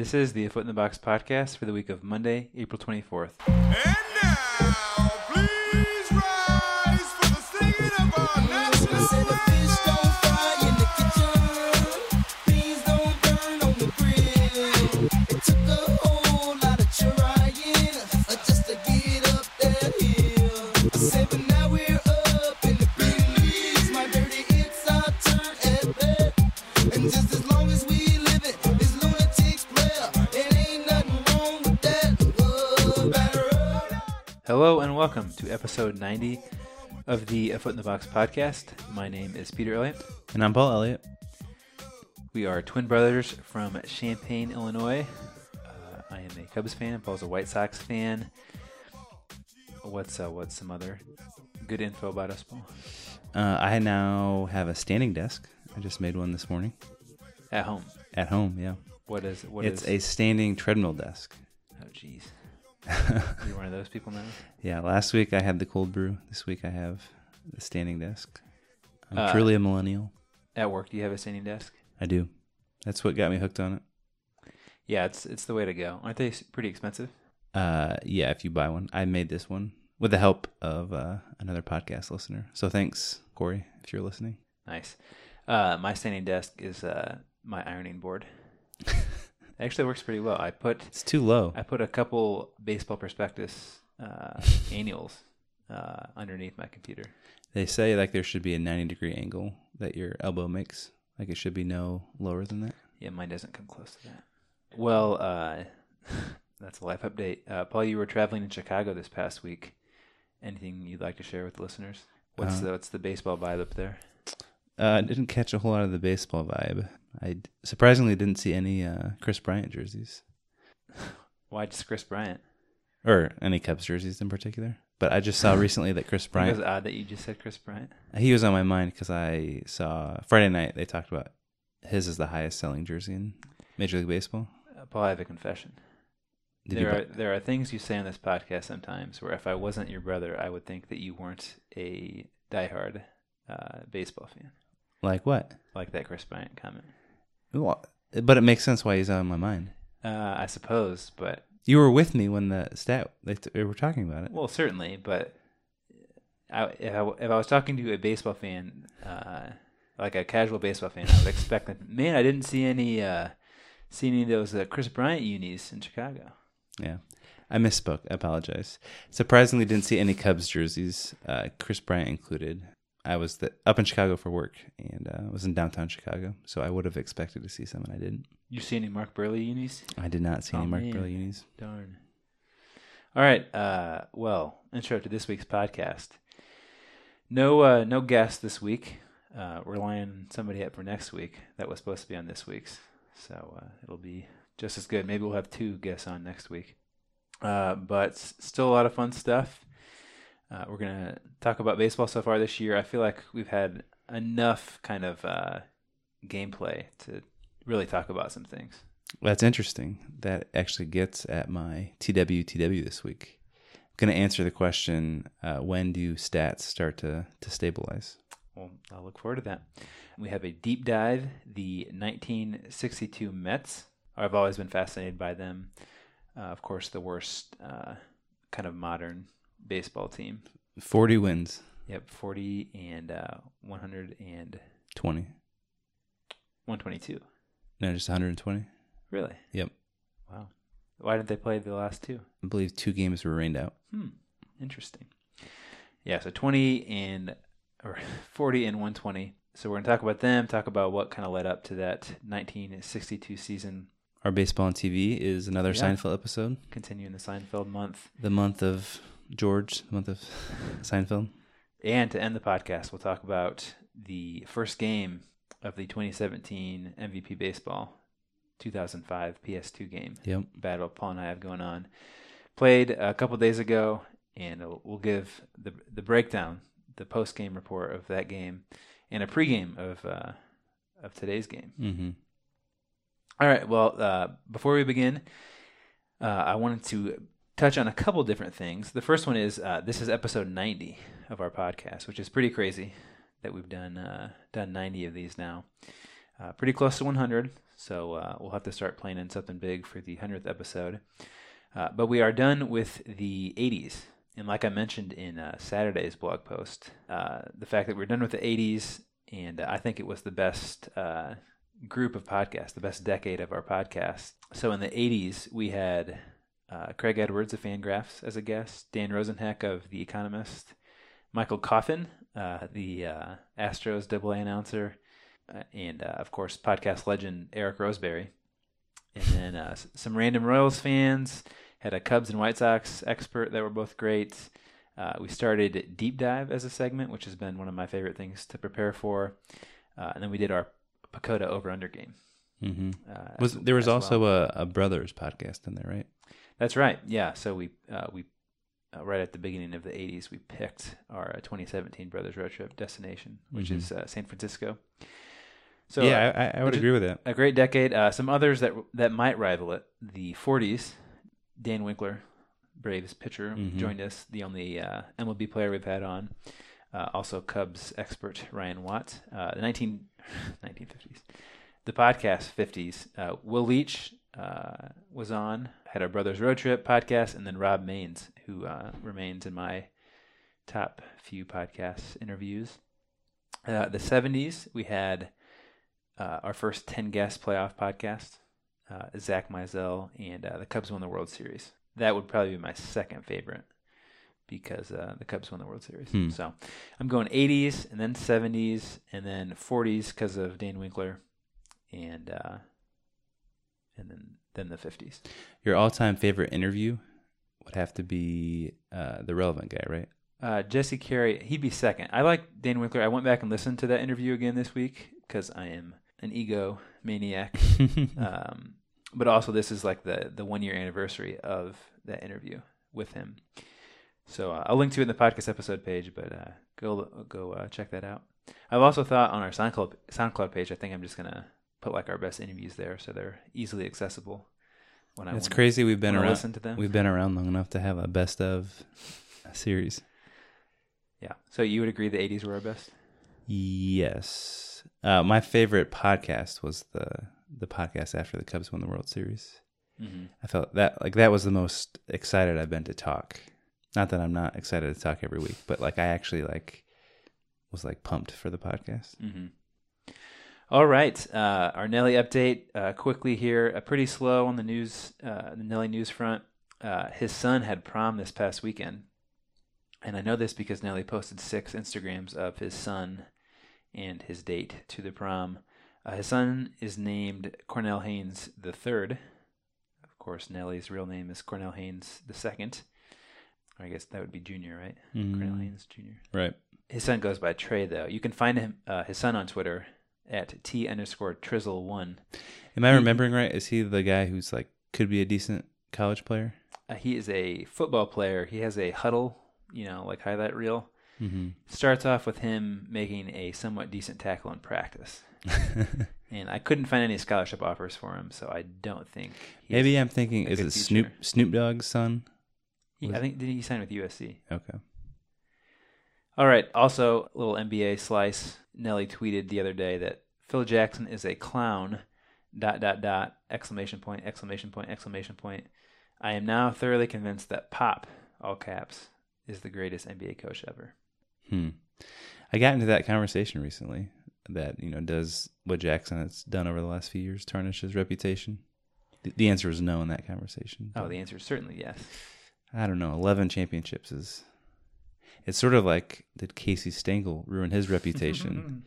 This is the Foot in the Box podcast for the week of Monday, April 24th. Welcome to episode 90 of the A Foot in the Box podcast. My name is Peter Elliott. And I'm Paul Elliott. We are twin brothers from Champaign, Illinois. Uh, I am a Cubs fan. Paul's a White Sox fan. What's uh, what's some other good info about us, Paul? Uh, I now have a standing desk. I just made one this morning At home. at home. Yeah, What is what it's is- a standing treadmill desk. oh jeez. You're one of those people now. Yeah, last week I had the cold brew. This week I have the standing desk. I'm Uh, truly a millennial. At work, do you have a standing desk? I do. That's what got me hooked on it. Yeah, it's it's the way to go. Aren't they pretty expensive? Uh, yeah, if you buy one, I made this one with the help of uh, another podcast listener. So thanks, Corey, if you're listening. Nice. Uh, my standing desk is uh, my ironing board. it actually works pretty well. I put It's too low. I put a couple baseball prospectus uh, annuals uh, underneath my computer. They say like there should be a 90 degree angle that your elbow makes. Like it should be no lower than that. Yeah, mine doesn't come close to that. Well, uh, that's a life update. Uh, Paul, you were traveling in Chicago this past week. Anything you'd like to share with the listeners? What's Uh, the what's the baseball vibe up there? Uh, I didn't catch a whole lot of the baseball vibe. I surprisingly didn't see any uh, Kris Bryant jerseys Why just Kris Bryant? or any Cubs jerseys in particular. But I just saw recently that Kris Bryant. it was odd that you just said Kris Bryant. he was on my mind because I saw Friday night they talked about his is the highest selling jersey in Major League Baseball. Uh, Paul, I have a confession. Did there are there are things you say on this podcast sometimes where if I wasn't your brother, I would think that you weren't a diehard uh, baseball fan, like what? like that Kris Bryant comment. Well, but it makes sense why he's on my mind. Uh, I suppose, but You were with me when the stat they, t- they were talking about it. well, certainly, but I, if, I, if I was talking to a baseball fan, uh, like a casual baseball fan, I would expect that. Man, I didn't see any uh, see any of those uh, Kris Bryant unis in Chicago. Yeah. I misspoke. I apologize. Surprisingly, didn't see any Cubs jerseys, uh, Kris Bryant included. I was the, up in Chicago for work and uh, was in downtown Chicago, so I would have expected to see some, and I didn't. You see any Mark Buehrle unis? I did not see any Oh, Mark man. Buehrle unis. Darn. All right. Uh, well, intro to this week's podcast. No, uh, no guest this week. Uh, we're lining somebody up for next week that was supposed to be on this week's, so uh, it'll be just as good. Maybe we'll have two guests on next week. Uh, but still a lot of fun stuff. Uh, we're gonna talk about baseball so far this year. I feel like we've had enough kind of uh, gameplay to really talk about some things. That's interesting. That actually gets at my TWTW this week. I'm going to answer the question uh, when do stats start to, to stabilize? Well, I'll look forward to that. We have a deep dive, the 1962 Mets. I've always been fascinated by them. Uh, of course, the worst uh, kind of modern baseball team. 40 wins, Yep, 40 and uh, 100 and 20. 122. No, just 120. Really? Yep. Wow. Why didn't they play the last two? I believe two games were rained out. Hmm. Interesting. Yeah, so 20 and or 40 and 120. So we're going to talk about them, talk about what kind of led up to that 1962 season, Our baseball on TV is another Yeah. Seinfeld episode. continuing the Seinfeld month. The month of George, the month of Seinfeld. And to end the podcast, we'll talk about the first game of the 2017 MVP Baseball 2005 PS2 game Yep. battle Paul and I have going on. Played a couple days ago, and we'll give the the breakdown, the post game report of that game, and a pregame of uh, of today's game. Mm-hmm. All right. Well, uh, before we begin, uh, I wanted to touch on a couple different things. The first one is uh, this is episode 90 of our podcast, which is pretty crazy that we've done uh, done 90 of these now. uh, pretty close to 100. So uh, we'll have to start planning something big for the 100th episode. Uh, but we are done with the 80s. And like I mentioned in uh, Saturday's blog post, the fact that we're done with the 80s, and I think it was the best group of podcasts, the best decade of our podcast. So in the 80s, we had uh, Craig Edwards of Fangraphs as a guest, Dan Rosenheck of The Economist, Michael Coffin, uh, the uh, Astros double A announcer, uh, and uh, of course, podcast legend Eric Roseberry. And then uh, some random Royals fans, had a Cubs and White Sox expert that were both great. Uh, we started Deep Dive as a segment, which has been one of my favorite things to prepare for. Uh, and then we did our PECOTA over under game. hmm Uh, Was there was as also well. a, a brothers podcast in there, right? That's right. Yeah. So we uh, we uh, right at the beginning of the '80s we picked our uh, 2017 Brothers Road Trip destination, which Mhm. is uh, San Francisco. So yeah, uh, I, I, would agree with that. a great decade. Uh, some others that that might rival it: the '40s. Dan Winkler, Braves pitcher, Mhm. joined us. The only uh, MLB player we've had on. Uh, also, Cubs expert Ryan Watt. Uh, the 19, 1950s. The podcast 50s. Uh, Will Leitch uh, was on. Had our Brothers Road Trip podcast, and then Rob Mains, who uh, remains in my top few podcast interviews. Uh, the 70s, we had uh, our first 10 guest playoff podcast, uh, Zach Mizell, and uh, the Cubs won the World Series. That would probably be my second favorite because uh, the Cubs won the World Series. Hmm. So I'm going 80s and then 70s and then 40s because of Dan Winkler and uh, and then then the 50s. Your all-time favorite interview would have to be uh, the relevant guy, right? Uh, Jesse Carey, he'd be second. I like Dan Winkler. I went back and listened to that interview again this week because I am an ego maniac. um, but also, this is like the the one year anniversary of that interview with him. So uh, I'll link to it in the podcast episode page, but uh, go go uh, check that out. I've also thought on our SoundCloud SoundCloud page. I think I'm just gonna put like our best interviews there, so they're easily accessible. When I wanna- crazy. We've been around. listen to them. We've been around long enough to have a best of series. Yeah. So you would agree the '80s were our best? Yes. Uh, my favorite podcast was the the podcast after the Cubs won the World Series. Mm-hmm. I felt that like that was the most excited I've been to talk. Not that I'm not excited to talk every week, but like I actually like was like pumped for the podcast. Mm-hmm. All right, uh, our Nelly update uh, quickly here. Uh, pretty slow on the news, uh, the Nelly news front. Uh, his son had prom this past weekend, and I know this because Nelly posted six Instagrams of his son and his date to the prom. Uh, his son is named Cornell Haynes the third. Of course, Nelly's real name is Cornell Haynes the second. I guess that would be Junior, right? Cornell Mm, Haynes Junior. Right. His son goes by Trey though. You can find him uh, his son on Twitter at t underscore trizzle one. Am I remembering right? Is he the guy who's like could be a decent college player? Uh, he is a football player. He has a huddle, you know, like highlight reel. Mm-hmm. Starts off with him making a somewhat decent tackle in practice, and I couldn't find any scholarship offers for him, so I don't think. he's- Maybe I'm thinking, is it Snoop future. Snoop Dogg's son? he- I think did he sign with USC? Okay. All right. Also, a little NBA slice. Nelly tweeted the other day that Phil Jackson is a clown. Dot dot dot! Exclamation point! Exclamation point! Exclamation point! I am now thoroughly convinced that Pop, all caps, is the greatest NBA coach ever. Hmm. I got into that conversation recently. That you know, does what Jackson has done over the last few years tarnish his reputation? The, the answer is no in that conversation. Oh, the answer is certainly yes. I don't know. Eleven championships is. It's sort of like did Casey Stengel ruin his reputation mm-hmm.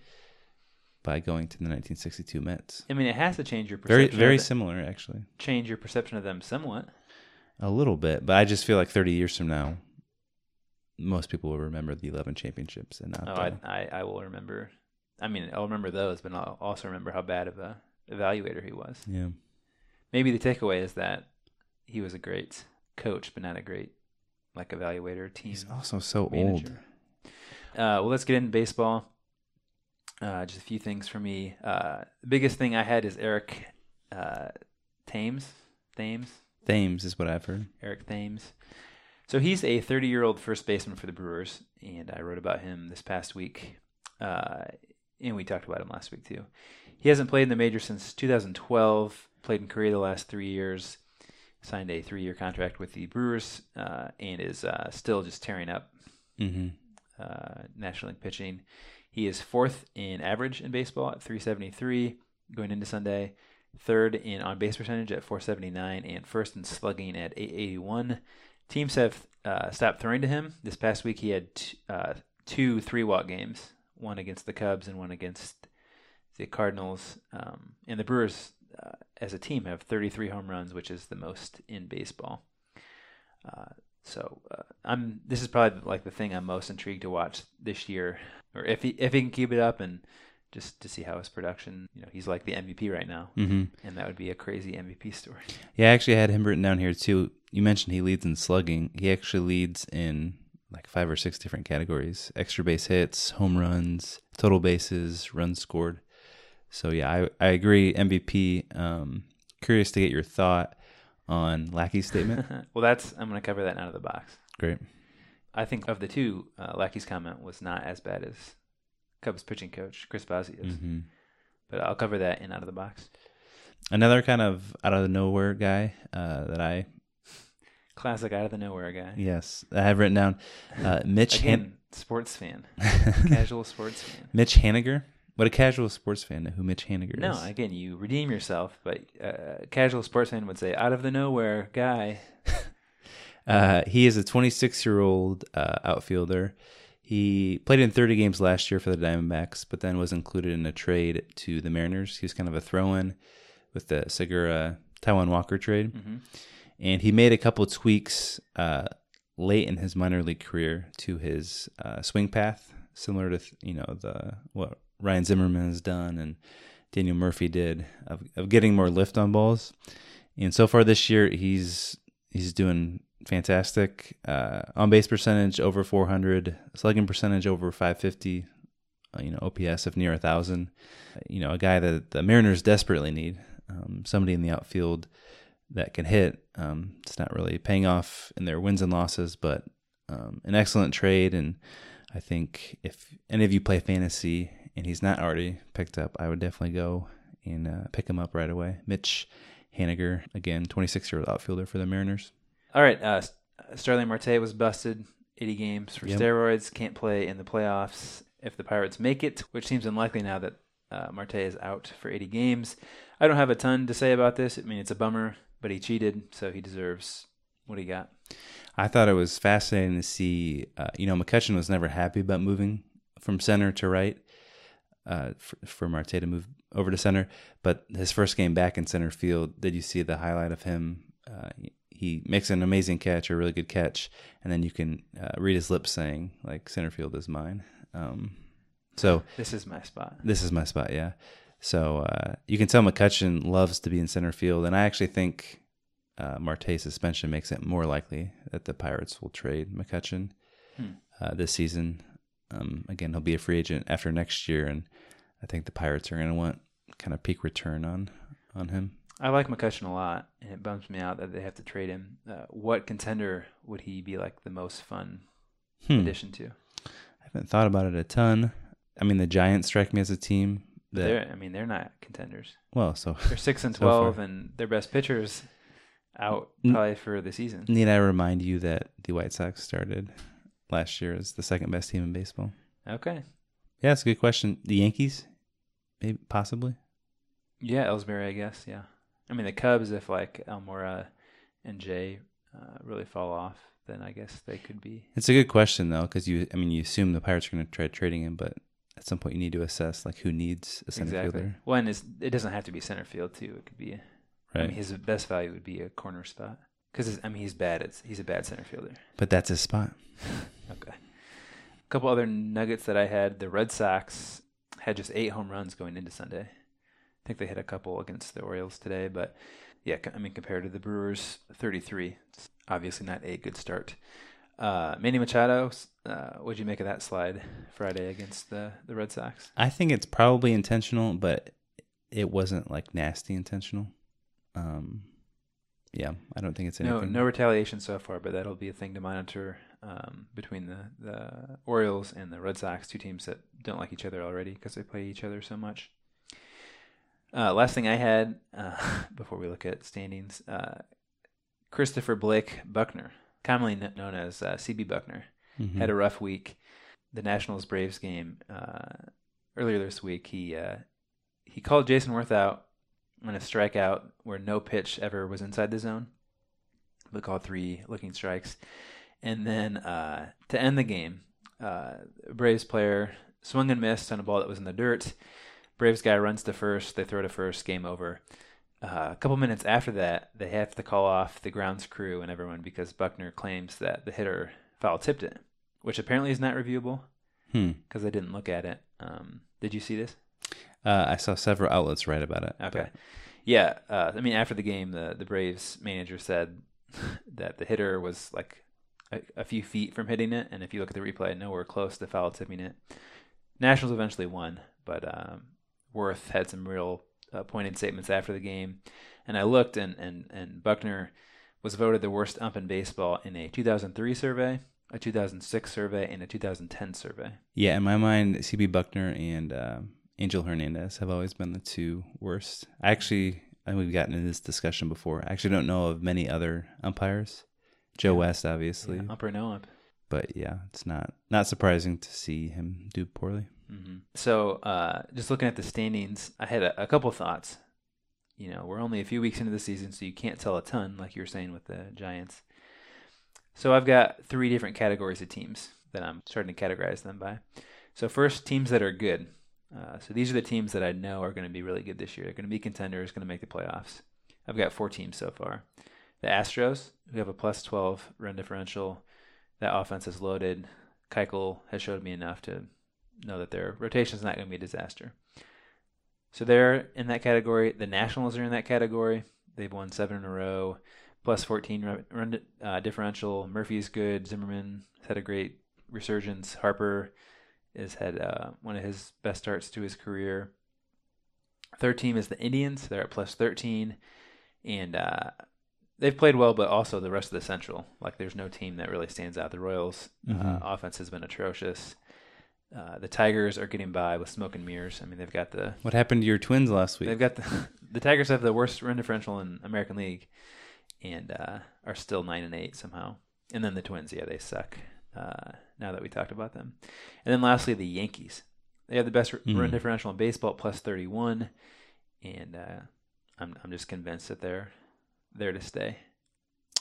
by going to the 1962 Mets? I mean, it has to change your perception. very of similar actually. change your perception of them somewhat. A little bit, but I just feel like 30 years from now, most people will remember the 11 championships and not Oh, the. I, I I will remember. I mean, I'll remember those, but I'll also remember how bad of a evaluator he was. yeah. Maybe the takeaway is that he was a great coach, but not a great like evaluator team. He's also so old. Uh, well, let's get into baseball. Uh, just a few things for me. Uh, the biggest thing I had is Eric uh, Thames. Thames. Thames is what I've heard. Eric Thames. So he's a 30 year old first baseman for the Brewers, and I wrote about him this past week. Uh, and we talked about him last week too. He hasn't played in the major since 2012. Played in Korea the last three years. Signed a three-year contract with the Brewers, uh, and is uh, still just tearing up Mm-hmm. uh, National League pitching. He is fourth in average in baseball at 373 going into Sunday, third in on base percentage at 479, and first in slugging at 881. Teams have uh, stopped throwing to him. This past week, he had t- uh, two three walk games, one against the Cubs and one against the Cardinals. Um, and the Brewers, uh, as a team, have 33 home runs, which is the most in baseball. Uh, so uh, I'm. This is probably like the thing I'm most intrigued to watch this year, or if he if he can keep it up and just to see how his production. You know, he's like the MVP right now, Mm-hmm. and that would be a crazy MVP story. Yeah, I actually had him written down here too. You mentioned he leads in slugging. He actually leads in like five or six different categories: extra base hits, home runs, total bases, runs scored. So yeah, I I agree. MVP. Um, curious to get your thought on Lackey's statement. well, that's I'm going to cover that out of the box. Great. I think of the two, uh, Lackey's comment was not as bad as Cubs pitching coach Chris Bosio's, hmm but I'll cover that in out of the box. Another kind of out of the nowhere guy uh, that I Classic out of the nowhere guy. yes I have written down. Uh, Mitch Han- sports fan, casual sports fan. Mitch Haniger. What a casual sports fan who Mitch Haniger No, is. No, again, you redeem yourself, but uh, casual sports fan would say out of the nowhere guy. Uh, he is a 26 year old uh, outfielder. He played in 30 games last year for the Diamondbacks, but then was included in a trade to the Mariners. He was kind of a throw in with the Segura Taijuan Walker trade. hmm And he made a couple tweaks uh, late in his minor league career to his uh, swing path, similar to you know the what Ryan Zimmerman has done and Daniel Murphy did of, of getting more lift on balls. And so far this year, he's he's doing fantastic. Uh, on base percentage over 400, slugging percentage over 550. Uh, you know, OPS of near a thousand. You know, a guy that the Mariners desperately need. Um, somebody in the outfield that can hit. Um, it's not really paying off in their wins and losses, but um, an excellent trade. And I think if any of you play fantasy and he's not already picked up, I would definitely go and uh, pick him up right away. Mitch Haniger, again, 26 year old outfielder for the Mariners. All right, uh, Starling Marte was busted, 80 games for Yep. steroids, can't play in the playoffs if the Pirates make it, which seems unlikely now that uh, Marte is out for 80 games. I don't have a ton to say about this. I mean, it's a bummer, but he cheated, so he deserves what he got. I thought it was fascinating to see. Uh, you know, McCutchen was never happy about moving from center to right uh, for, for Marte to move over to center. But his first game back in center field, did you see the highlight of him? Uh, he makes an amazing catch, a really good catch, and then you can uh, read his lips saying, like, center field is mine. Um, so This is my spot. this is my spot, yeah. So uh, you can tell McCutchen loves to be in center field, and I actually think uh, Marte's suspension makes it more likely that the Pirates will trade McCutchen Hmm. uh, this season. Um, again, he'll be a free agent after next year, and I think the Pirates are going to want kind of peak return on on him. I like McCutchen a lot, and it bums me out that they have to trade him. Uh, what contender would he be like the most fun Hmm. addition to? I haven't thought about it a ton. I mean, the Giants strike me as a team that They're, I mean, they're not contenders. well, so They're six and So twelve, and their best pitchers out probably for the season. need I remind you that the White Sox started last year as the second best team in baseball? Okay, Yeah, that's a good question. The Yankees, maybe possibly. yeah, Ellsbury, I guess. Yeah, I mean the Cubs. If like Almora and Jay uh, really fall off, then I guess they could be. It's a good question though, because you, I mean, you assume the Pirates are going to try trading him, but at some point you need to assess like who needs a center Exactly. fielder, One is it doesn't have to be center field too. It could be. I right? mean, his best value would be a corner spot because I mean he's bad. It's he's a bad center fielder. but that's his spot. Okay. A couple other nuggets that I had. The Red Sox had just eight home runs going into Sunday. I think they hit a couple against the Orioles today, but yeah, I mean compared to the Brewers, 33. It's obviously not a good start. Uh, Manny Machado, uh, what'd you make of that slide Friday against the the Red Sox? I think it's probably intentional, but it wasn't like nasty intentional. Um, yeah, I don't think it's No, anything. no retaliation so far, but that'll be a thing to monitor um, between the, the Orioles and the Red Sox, two teams that don't like each other already because they play each other so much. Uh, last thing I had uh, before we look at standings uh, Christopher Blake Bucknor, commonly known as uh, CB Bucknor, Mhm. had a rough week. The Nationals Braves game uh, earlier this week, he uh, he called Jayson Werth out on a strikeout where no pitch ever was inside the zone, but called three looking strikes. And then uh, to end the game, uh, Braves player swung and missed on a ball that was in the dirt. Braves guy runs to first. They throw to first. Game over. Uh, a couple minutes after that, they have to call off the grounds crew and everyone because Bucknor claims that the hitter foul tipped it, which apparently is not reviewable Hmm. because I didn't look at it. Um, did you see this? Uh, I saw several outlets write about it. Okay. Yeah. Uh, I mean, after the game, the, the Braves manager said that the hitter was like a, a few feet from hitting it. And if you look at the replay, nowhere close to foul tipping it. Nationals eventually won, but um, Werth had some real uh, pointed statements after the game. And I looked, and, and, and Bucknor was voted the worst ump in baseball in a 2003 survey, a 2006 survey, and a 2010 survey. Yeah, in my mind, CB Bucknor and um Angel Hernandez have always been the two worst. I actually, and we've gotten into this discussion before. I actually don't know of many other umpires. Joe Yeah. West, obviously, Yeah, ump or no ump. but yeah, it's not not surprising to see him do poorly. hmm So, uh, just looking at the standings, I had a, a couple thoughts. You know, we're only a few weeks into the season, so you can't tell a ton, like you were saying with the Giants. So, I've got three different categories of teams that I'm starting to categorize them by. So, first, teams that are good. Uh, so, these are the teams that I know are going to be really good this year. They're going to be contenders, going to make the playoffs. I've got four teams so far. The Astros, who have a plus 12 run differential. That offense is loaded. Keuchel has showed me enough to know that their rotation is not going to be a disaster. So they're in that category. The Nationals are in that category. They've won seven in a row, plus 14 run, run uh, differential. Murphy's good. Zimmerman has had a great resurgence. Harper has had uh, one of his best starts to his career. Third team is the Indians. They're at plus 13. And uh, they've played well, but also the rest of the Central. Like there's no team that really stands out. The Royals' Mhm. uh, offense has been atrocious. Uh, the Tigers are getting by with smoke and mirrors. I mean, they've got the What happened to your Twins last week? they've got the the Tigers have the worst run differential in American League, and uh, are still nine and eight somehow. And then the Twins, yeah, they suck. Now that we talked about them, and then lastly the Yankees. They have the best r run differential in baseball, plus thirty one, and uh, I'm I'm just convinced that they're there to stay.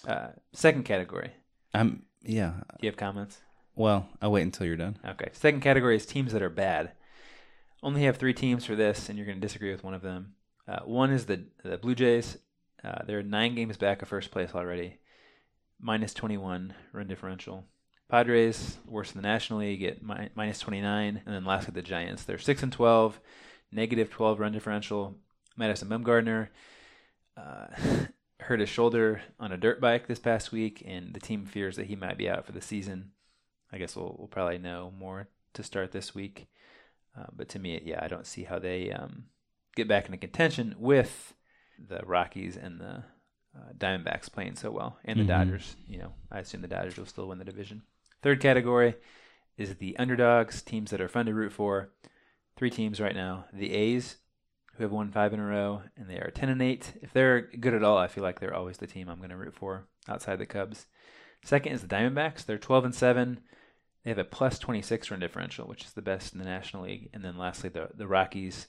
Uh, second category. I'm yeah. Do you have comments? Well, I'll wait until you're done. Okay. Second category is teams that are bad. Only have three teams for this, and you're going to disagree with one of them. Uh, one is the the Blue Jays. Uh, they're nine games back of first place already, minus 21 run differential. Padres, worse in the National League, at mi- minus 29, and then last lastly the Giants. They're six and 12, negative 12 run differential. Madison Bumgarner uh, hurt his shoulder on a dirt bike this past week, and the team fears that he might be out for the season. I guess we'll we'll probably know more to start this week. Uh, but to me, yeah, I don't see how they um, get back into contention with the Rockies and the uh, Diamondbacks playing so well, and the Mhm. Dodgers. You know, I assume the Dodgers will still win the division. Third category is the underdogs, teams that are fun to root for. Three teams right now: the A's, who have won five in a row, and they are ten and eight. If they're good at all, I feel like they're always the team I'm going to root for outside the Cubs. Second is the Diamondbacks. They're twelve and seven. They have a plus 26 run differential, which is the best in the National League. And then lastly, the the Rockies.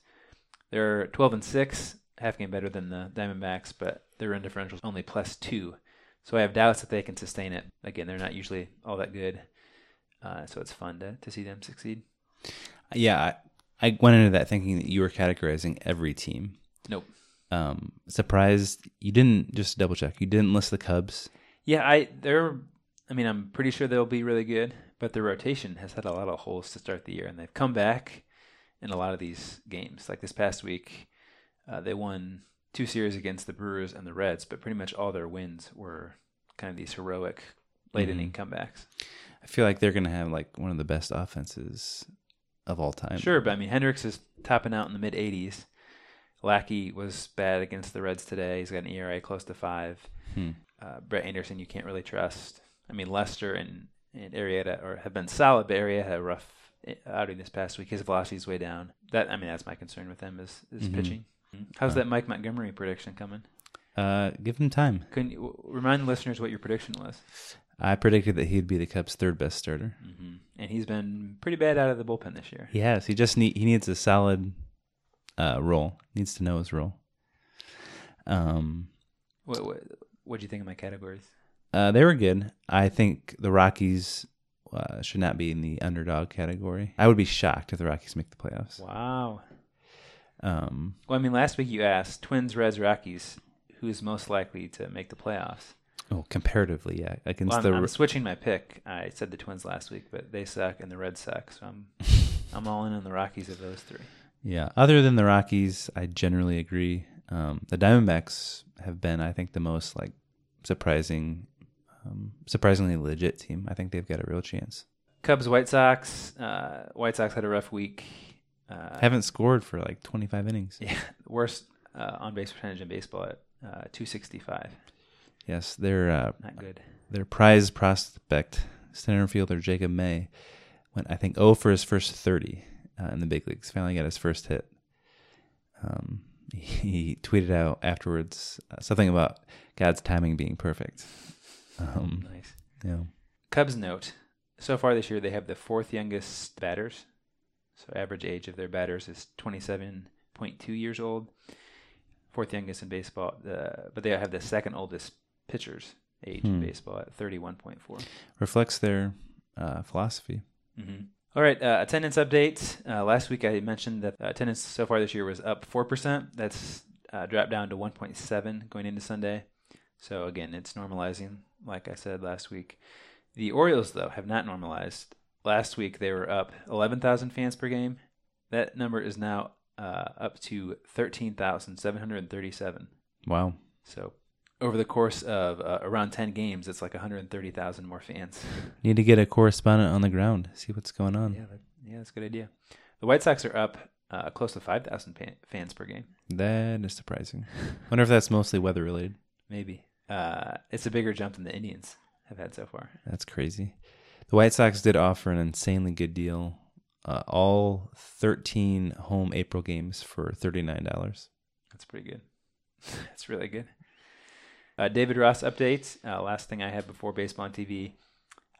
They're 12 and 6, half game better than the Diamondbacks, but their run differential is only plus 2. So I have doubts that they can sustain it. Again, they're not usually all that good. Uh, so it's fun to, to see them succeed. Yeah, I, I went into that thinking that you were categorizing every team. Nope. Um, surprised you didn't just double check. You didn't list the Cubs. Yeah, I they're I mean, I'm pretty sure they'll be really good, but their rotation has had a lot of holes to start the year, and they've come back in a lot of these games. Like this past week, uh, they won two series against the Brewers and the Reds, but pretty much all their wins were kind of these heroic late inning comebacks. I feel like they're going to have like one of the best offenses of all time. Sure, but I mean, Hendricks is topping out in the mid 80s. Lackey was bad against the Reds today. He's got an ERA close to five. Hmm. Uh, Brett Anderson, you can't really trust. I mean, Lester and, and Arrieta or have been solid, but Arrieta had a rough uh, outing this past week. His velocity's way down. That I mean, that's my concern with him is is Mhm. pitching. How's Uh, that Mike Montgomery prediction coming? Uh, give him time. Can you w- remind the listeners what your prediction was? I predicted that he'd be the Cubs' third best starter. hmm And he's been pretty bad out of the bullpen this year. He has. He just need he needs a solid uh, role. Needs to know his role. Um, What what what do you think of my categories? uh, they were good. I think the Rockies uh, should not be in the underdog category. I would be shocked if the Rockies make the playoffs. Wow. Um, Well, I mean, last week you asked Twins, Reds, Rockies, who's most likely to make the playoffs. oh, comparatively, yeah, against Well, I'm, the I'm switching my pick. I said the Twins last week, but they suck and the Reds suck, so I'm I'm all in on the Rockies of those three. yeah. Other than the Rockies, I generally agree. Um, the Diamondbacks have been, I think, the most like surprising, um, surprisingly legit team. I think they've got a real chance. Cubs, White Sox. Uh, White Sox had a rough week. Uh, Haven't scored for like 25 innings. yeah, worst uh, on base percentage in baseball at uh, 265. Yes, their uh, Not good. their prize prospect center fielder Jacob May went I think 0 for his first 30 uh, in the big leagues. Finally got his first hit. Um, he tweeted out afterwards uh, something about God's timing being perfect. Um, Nice. yeah. Cubs note: so far this year, they have the fourth youngest batters. So average age of their batters is 27.2 years old. Fourth youngest in baseball, uh, but they have the second oldest pitchers age in Hmm. baseball at 31.4. Reflects their uh, philosophy. Mm-hmm. All right, uh, attendance update. Uh, last week I mentioned that uh, attendance so far this year was up 4%. That's uh, dropped down to 1.7 going into Sunday. So again, it's normalizing, like I said last week. The Orioles, though, have not normalized. Last week they were up 11,000 fans per game. That number is now uh, up to 13,737. Wow. So over the course of uh, around 10 games, it's like 130,000 more fans. Need to get a correspondent on the ground, see what's going on. Yeah, that, yeah, that's a good idea. The White Sox are up uh, close to 5,000 fan, fans per game. That is surprising. Wonder if that's mostly weather related. Maybe. Uh, it's a bigger jump than the Indians have had so far. That's crazy. The White Sox did offer an insanely good deal. Uh, all 13 home April games for $39. That's pretty good. That's really good. Uh, David Ross updates. Uh, last thing I had before baseball on TV.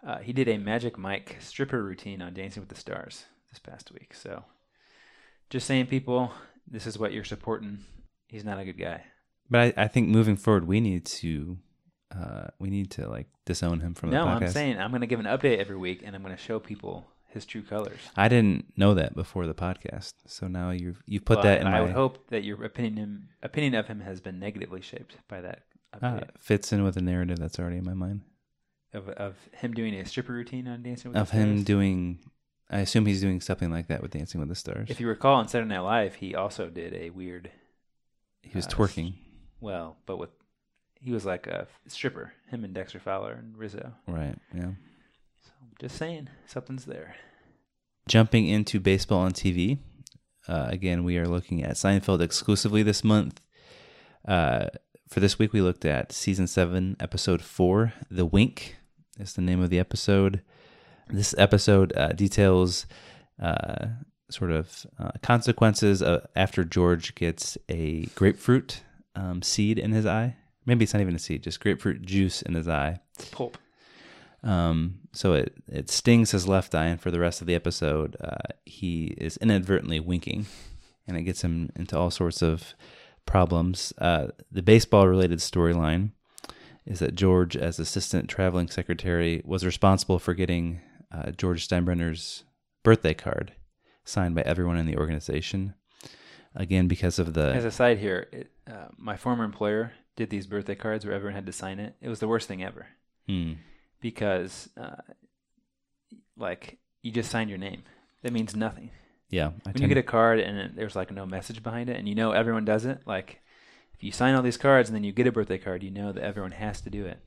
Uh, he did a Magic Mike stripper routine on Dancing with the Stars this past week. So, just saying, people, this is what you're supporting. He's not a good guy. But I, I think moving forward, we need to uh, we need to like disown him from No, the podcast. No, I'm saying I'm going to give an update every week, and I'm going to show people his true colors. I didn't know that before the podcast, so now you've you've put Well, that in and my I would hope that your opinion opinion of him has been negatively shaped by that uh, fits in with the narrative that's already in my mind of of him doing a stripper routine on Dancing with of the Stars. Of him doing. I assume he's doing something like that with Dancing with the Stars. If you recall on Saturday Night Live, he also did a weird. he was uh, twerking, Well, but with he was like a stripper. Him and Dexter Fowler and Rizzo. right? Yeah. So just saying, something's there. Jumping into baseball on TV. Uh, again, we are looking at Seinfeld exclusively this month. Uh, for this week, we looked at season seven, episode four. The Wink is the name of the episode. This episode uh, details uh, sort of uh, consequences uh, after George gets a grapefruit um, seed in his eye. Maybe it's not even a seed, just grapefruit juice in his eye. Pulp. Um, so it, it stings his left eye, and for the rest of the episode, uh, he is inadvertently winking, and it gets him into all sorts of problems. Uh, the baseball related storyline is that George, as assistant traveling secretary, was responsible for getting uh, George Steinbrenner's birthday card signed by everyone in the organization. Again, because of the As a side here, it, uh, my former employer did these birthday cards where everyone had to sign it. It was the worst thing ever Hmm. because, uh, like, you just signed your name. That means nothing. yeah, I when you get a card and it, there's like no message behind it, and you know everyone does it, like if you sign all these cards and then you get a birthday card, you know that everyone has to do it.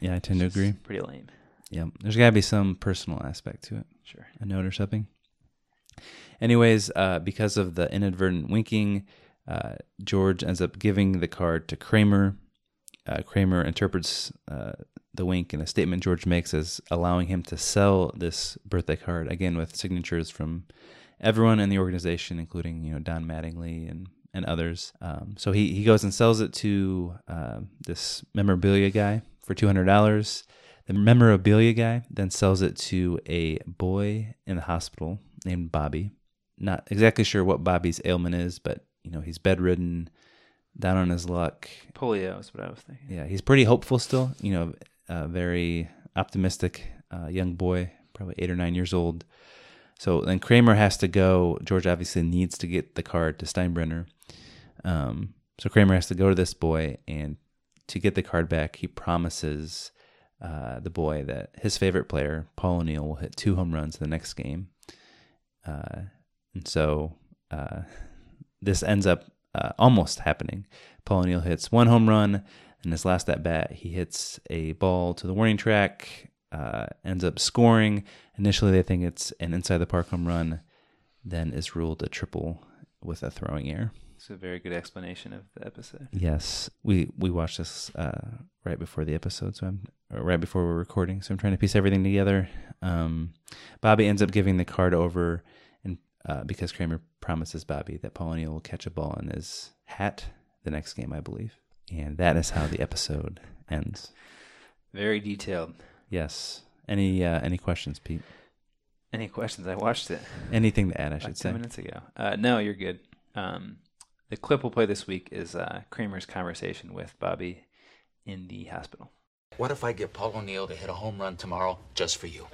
yeah, I tend to agree. Pretty lame. Yeah, there's got to be some personal aspect to it. Sure. a note or something. Anyways, uh, because of the inadvertent winking, uh, George ends up giving the card to Kramer. uh, Kramer interprets uh, the wink in a statement George makes as allowing him to sell this birthday card again with signatures from everyone in the organization, including you know Don Mattingly and and others. Um, so he he goes and sells it to uh, this memorabilia guy for two hundred dollars. The memorabilia guy then sells it to a boy in the hospital named Bobby. Not exactly sure what Bobby's ailment is, but you know he's bedridden, down on his luck. Polio is what I was thinking. Yeah, he's pretty hopeful still. You know, a very optimistic uh, young boy, probably eight or nine years old. So then Kramer has to go. George obviously needs to get the card to Steinbrenner. Um, so Kramer has to go to this boy, and to get the card back, he promises uh, the boy that his favorite player, Paul O'Neill, will hit two home runs in the next game. Uh, and so uh, this ends up uh, almost happening. Paul O'Neill hits one home run, and his last at bat, he hits a ball to the warning track, uh, ends up scoring. Initially, they think it's an inside the park home run, then is ruled a triple with a throwing error. It's a very good explanation of the episode. Yes, we we watched this uh, right before the episode, so I'm or right before we're recording. So I'm trying to piece everything together. Um, Bobby ends up giving the card over, uh, because Kramer promises Bobby that Paul O'Neill will catch a ball in his hat the next game, I believe, and that is how the episode ends. Very detailed. Yes. Any uh, any questions, Pete? Any questions? I watched it Anything to add? I like should ten say. minutes ago. Uh, no, you're good. Um, the clip we'll play this week is uh, Kramer's conversation with Bobby in the hospital. What if I get Paul O'Neill to hit a home run tomorrow just for you?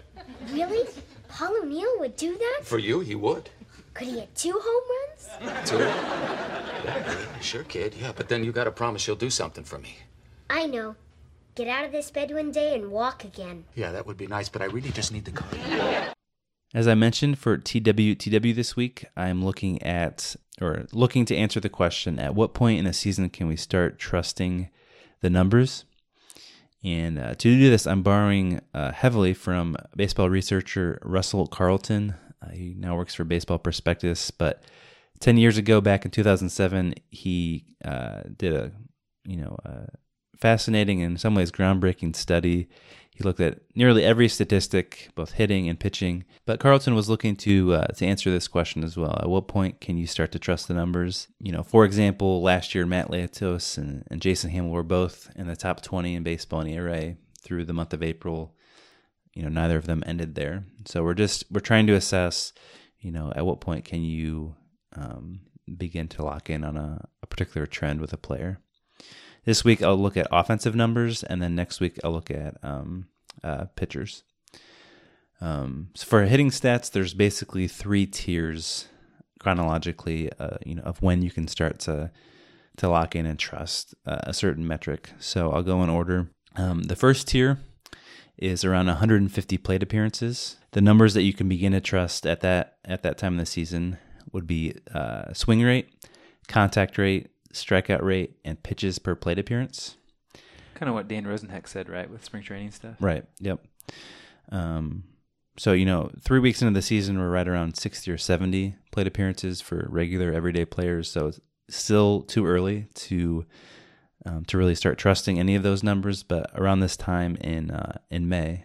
Really? Paul O'Neill would do that? For you, he would. Could he hit two home runs? Two? Sure, kid. Yeah, but then you gotta promise you'll do something for me. I know. Get out of this bed one day and walk again. Yeah, that would be nice, but I really just need the car. As I mentioned for TWTW this week, I'm looking at or looking to answer the question at what point in a season can we start trusting the numbers? And uh, to do this, I'm borrowing uh, heavily from baseball researcher Russell Carleton. Uh, he now works for Baseball Prospectus, but 10 years ago, back in 2007, he uh, did a you know fascinating and in some ways groundbreaking study. He looked at nearly every statistic, both hitting and pitching. But Carleton was looking to uh, to answer this question as well. At what point can you start to trust the numbers? You know, for example, last year Mat Latos and, and Jason Hammel were both in the top 20 in baseball in ERA through the month of April. You know, neither of them ended there. So we're just we're trying to assess. You know, at what point can you um, begin to lock in on a, a particular trend with a player? This week I'll look at offensive numbers, and then next week I'll look at um, uh, pitchers. Um, so for hitting stats, there's basically three tiers chronologically, uh, you know, of when you can start to to lock in and trust uh, a certain metric. So I'll go in order. Um, the first tier is around 150 plate appearances. The numbers that you can begin to trust at that at that time of the season would be uh, swing rate, contact rate, strikeout rate, and pitches per plate appearance. Kind of what Dan Rosenheck said, right, with spring training stuff. Right. Yep. Um, so you know, three weeks into the season, we're right around sixty or seventy plate appearances for regular everyday players. So it's still too early to um, to really start trusting any of those numbers. But around this time in uh, in May,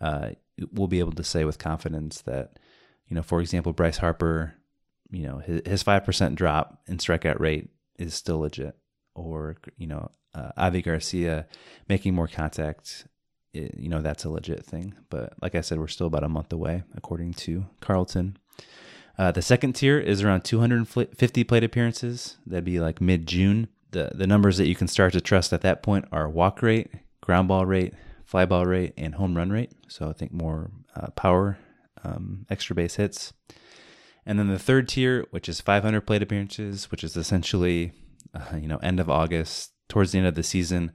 uh, we'll be able to say with confidence that you know, for example, Bryce Harper, you know, his five percent drop in strikeout rate is still legit, or you know, uh, Avi Garcia making more contact it- you know that's a legit thing. But like I said, we're still about a month away, according to Carleton. Uh, the second tier is around 250 plate appearances. That'd be like mid June. The the numbers that you can start to trust at that point are walk rate, ground ball rate, fly ball rate, and home run rate. So I think more uh, power, um, extra base hits. And then the third tier, which is 500 plate appearances, which is essentially, uh, you know, end of August, towards the end of the season,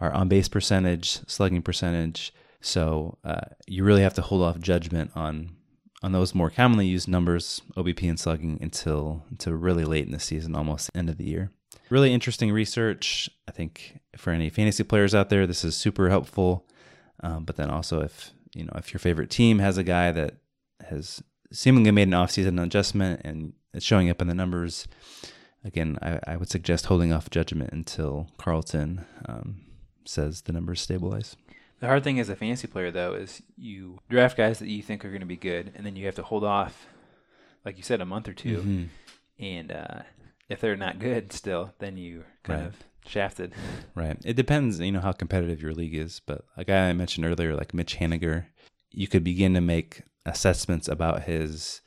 are on base percentage, slugging percentage. So uh, you really have to hold off judgment on on those more commonly used numbers, OBP and slugging, until until really late in the season, almost end of the year. Really interesting research. I think for any fantasy players out there, this is super helpful. Um, but then also, if you know if your favorite team has a guy that has seemingly made an offseason adjustment and it's showing up in the numbers, again, I, I would suggest holding off judgment until Carleton um, says the numbers stabilize. The hard thing as a fantasy player, though, is you draft guys that you think are going to be good, and then you have to hold off, like you said, a month or 2 Mhm. And uh, if they're not good still, then you kind Right. of shafted. Right. It depends, you know, how competitive your league is. But a guy I mentioned earlier, like Mitch Haniger, you could begin to make assessments about his,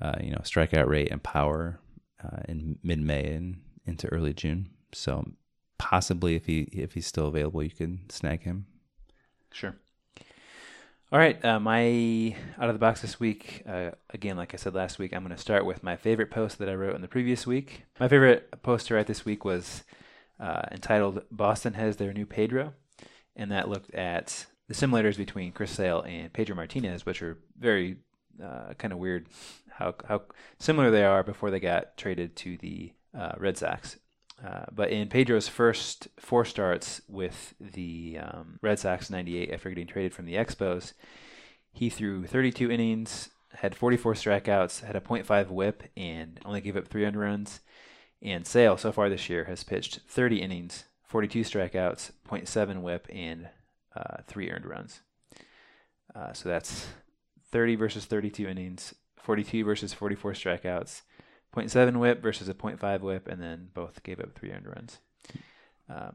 uh, you know, strikeout rate and power uh, in mid-May and into early June. So possibly, if he if he's still available, you can snag him. Sure. All right, uh, my out of the box this week. Uh, again, like I said last week, I'm going to start with my favorite post that I wrote in the previous week. My favorite post to write this week was uh, entitled "Boston has their new Pedro," and that looked at the similarities between Chris Sale and Pedro Martinez, which are very uh, kind of weird how how similar they are before they got traded to the uh, Red Sox. Uh, but in Pedro's first four starts with the um, Red Sox 98 after getting traded from the Expos, he threw 32 innings, had 44 strikeouts, had a .5 whip, and only gave up three earned runs. And Sale, so far this year, has pitched 30 innings, 42 strikeouts, .7 whip, and uh, three earned runs. Uh, so that's 30 versus 32 innings, 42 versus 44 strikeouts, 0.7 whip versus a 0.5 whip, and then both gave up three earned runs. Um,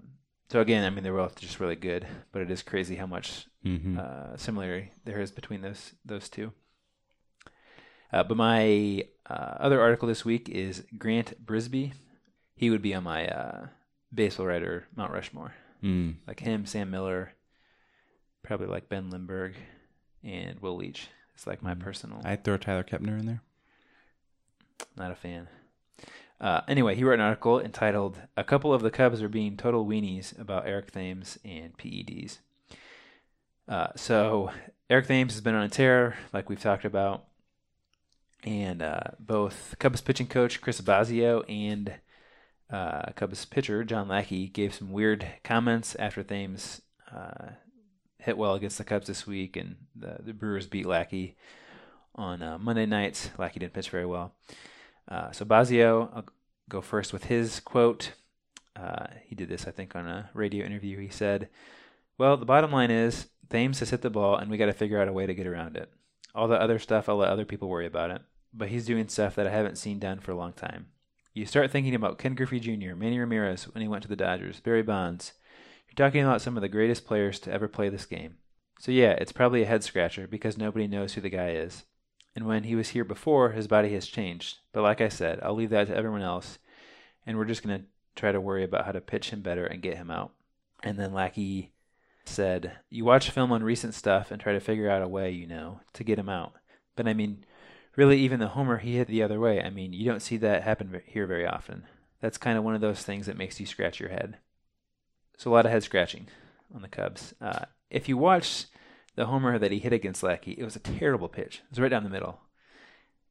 so again, I mean they're both just really good, but it is crazy how much Mm-hmm. uh, similarity there is between those those two. Uh, but my uh, other article this week is Grant Brisbee. He would be on my uh, baseball writer Mount Rushmore, mm. like him, Sam Miller, probably like Ben Lindbergh, and Will Leitch. It's like my personal. I'd throw Tyler Kepner in there. Not a fan. Uh, anyway, he wrote an article entitled "A couple of the Cubs are being total weenies about Eric Thames and PEDs." Uh, so Eric Thames has been on a tear, like we've talked about, and uh, both Cubs pitching coach Chris Bosio and uh, Cubs pitcher John Lackey gave some weird comments after Thames uh, hit well against the Cubs this week, and the, the Brewers beat Lackey on uh, Monday nights. Lackey didn't pitch very well. Uh, so Bosio, I'll go first with his quote. Uh, he did this, I think, on a radio interview. He said, "Well, the bottom line is Thames has hit the ball, and we got to figure out a way to get around it. All the other stuff, I'll let other people worry about it. But he's doing stuff that I haven't seen done for a long time. You start thinking about Ken Griffey Jr., Manny Ramirez when he went to the Dodgers, Barry Bonds. You're talking about some of the greatest players to ever play this game. So yeah, it's probably a head scratcher because nobody knows who the guy is." And when he was here before, his body has changed. But like I said, I'll leave that to everyone else. And we're just going to try to worry about how to pitch him better and get him out. And then Lackey said, You watch film on recent stuff and try to figure out a way, you know, to get him out. But I mean, really, even the homer he hit the other way, I mean, you don't see that happen here very often. That's kind of one of those things that makes you scratch your head. So a lot of head scratching on the Cubs. Uh, if you watch the homer that he hit against Lackey, it was a terrible pitch. It was right down the middle.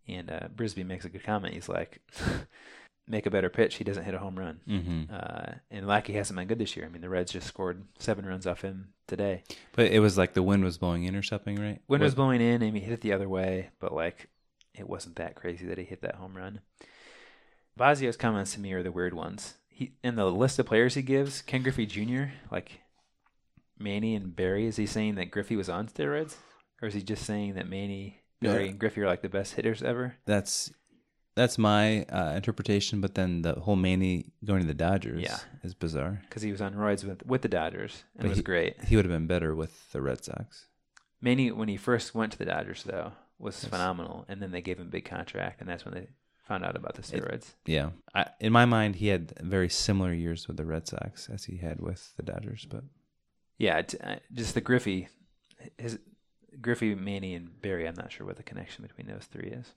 And uh, Brisbee makes a good comment. He's like, make a better pitch. He doesn't hit a home run. Mm-hmm. Uh, and Lackey hasn't been good this year. I mean, the Reds just scored seven runs off him today. But it was like the wind was blowing in or something, right? Wind was blowing in. and he hit it the other way, but like, it wasn't that crazy that he hit that home run. Bosio's comments to me are the weird ones. He in the list of players he gives, Ken Griffey Jr., like Manny and Barry. Is he saying that Griffey was on steroids, or is he just saying that Manny, Barry, Yeah. and Griffey are like the best hitters ever? That's that's my uh, interpretation. But then the whole Manny going to the Dodgers Yeah. is bizarre. Because he was on roids with with the Dodgers and But it was he- great. He would have been better with the Red Sox. Manny, when he first went to the Dodgers, though, was Yes. phenomenal, and then they gave him a big contract, and that's when they found out about the steroids. Yeah, I, in my mind, he had very similar years with the Red Sox as he had with the Dodgers. But Yeah, t- uh, just the Griffey, his Griffey, Manny, and Barry. I'm not sure what the connection between those three is.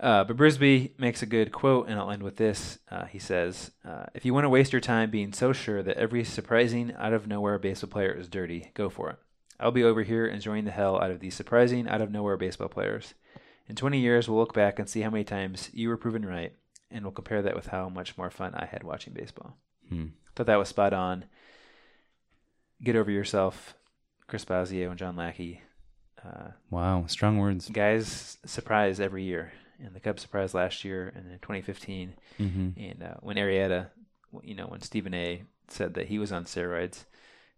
Uh, but Brisbee makes a good quote, and I'll end with this. Uh, he says, uh, "If you want to waste your time being so sure that every surprising, out of nowhere baseball player is dirty, go for it. I'll be over here enjoying the hell out of these surprising, out of nowhere baseball players. In 20 years, we'll look back and see how many times you were proven right, and we'll compare that with how much more fun I had watching baseball." hmm. Thought that was spot on. Get over yourself, Chris Bosio and John Lackey. Uh, wow, strong words. guys surprise every year, and the Cubs surprised last year and in 2015. hmm And uh, when Arrieta, you know, when Stephen A. said that he was on steroids,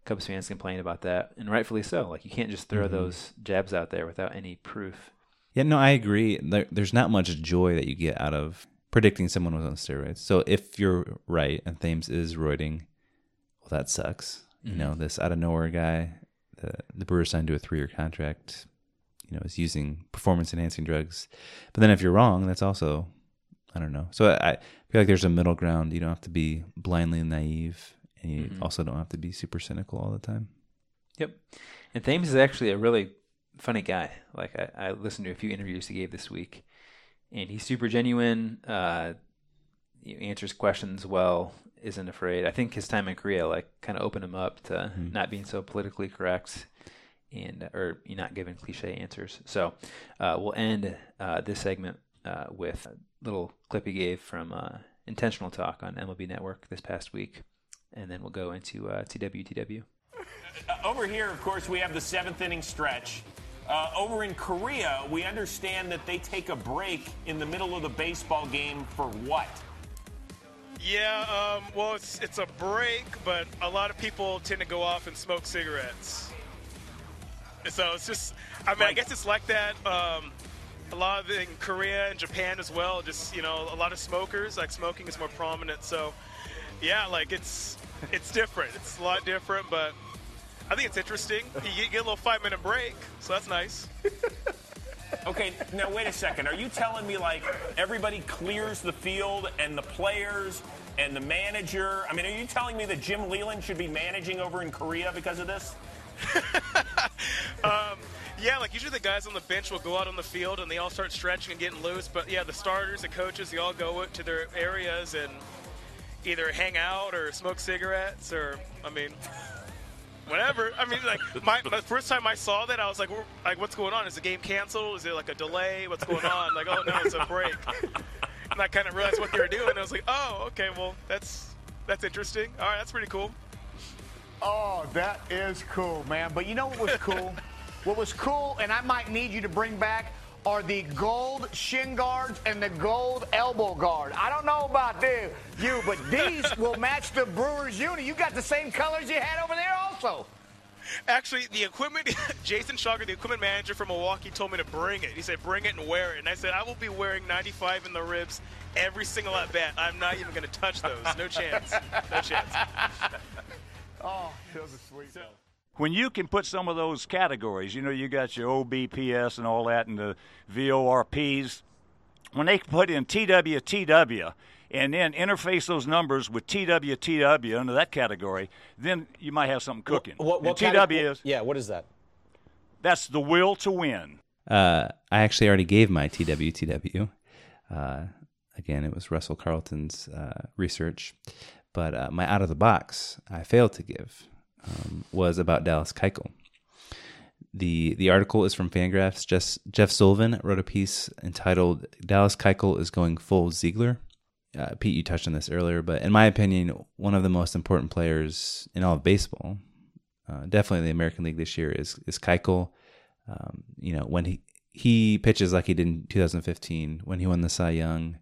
Cubs fans complained about that, and rightfully so. Like you can't just throw Mhm. those jabs out there without any proof. Yeah, no, I agree. There, there's not much joy that you get out of predicting someone was on steroids. So if you're right and Thames is roiding, well, that sucks. You know, this out of nowhere guy, the the Brewers signed to a three year contract. You know, is using performance enhancing drugs. But then if you're wrong, that's also, I don't know. So I, I feel like there's a middle ground. You don't have to be blindly naive, and you Mhm. also don't have to be super cynical all the time. Yep. And Thames is actually a really funny guy. Like I, I listened to a few interviews he gave this week, and he's super genuine. Uh, he answers questions well. Isn't afraid. I think his time in Korea like kind of opened him up to Mhm. not being so politically correct and or not giving cliche answers. So uh, we'll end uh, this segment uh, with a little clip he gave from uh, Intentional Talk on MLB Network this past week, and then we'll go into uh, TWTW. Uh, over here, of course, we have the seventh inning stretch. Uh, over in Korea, we understand that they take a break in the middle of the baseball game for what? Yeah, um, well, it's it's a break, but a lot of people tend to go off and smoke cigarettes. So it's just, I mean, I guess it's like that. Um, a lot of in Korea and Japan as well. Just you know, a lot of smokers. Like smoking is more prominent. So, yeah, like it's it's different. It's a lot different, but I think it's interesting. You get, get a little five minute break, so that's nice. Okay, now wait a second. Are you telling me like everybody clears the field and the players and the manager? I mean, are you telling me that Jim Leyland should be managing over in Korea because of this? Um, yeah, like usually the guys on the bench will go out on the field and they all start stretching and getting loose. But yeah, the starters the coaches, they all go to their areas and either hang out or smoke cigarettes or, I mean, whatever. I mean, like my, my first time I saw that, I was like, like, what's going on? Is the game canceled? Is it like a delay? What's going on? Like, oh no, it's a break. And I kind of realized what they were doing. I was like, oh, okay, well, that's that's interesting. All right, that's pretty cool. Oh, that is cool, man. But you know what was cool? what was cool, and I might need you to bring back, are the gold shin guards and the gold elbow guard. I don't know about the, you, but these will match the Brewers uni. You got the same colors you had over there also. Actually, the equipment, Jason Schauger, the equipment manager from Milwaukee, told me to bring it. He said, bring it and wear it. And I said, I will be wearing 95 in the ribs every single at bat. I'm not even going to touch those. No chance. No chance. Oh, those are sweet. though. When you can put some of those categories, you know, you got your OBPS and all that, and the VORPs, when they put in TWTW and then interface those numbers with TWTW under that category, then you might have something cooking. What, what and kind TW of- is Yeah, what is that? that's the will to win. Uh, I actually already gave my TWTW. Uh, again, it was Russell Carleton's uh, research, but uh, my out of the box I failed to give um, was about Dallas Keuchel. the The article is from Fangraphs. Just Jeff Sullivan wrote a piece entitled "Dallas Keuchel is going full Ziegler." Uh, Pete, you touched on this earlier, but in my opinion, one of the most important players in all of baseball, uh, definitely in the American League this year, is is Keuchel. Um, you know, when he he pitches like he did in 2015 when he won the Cy Young,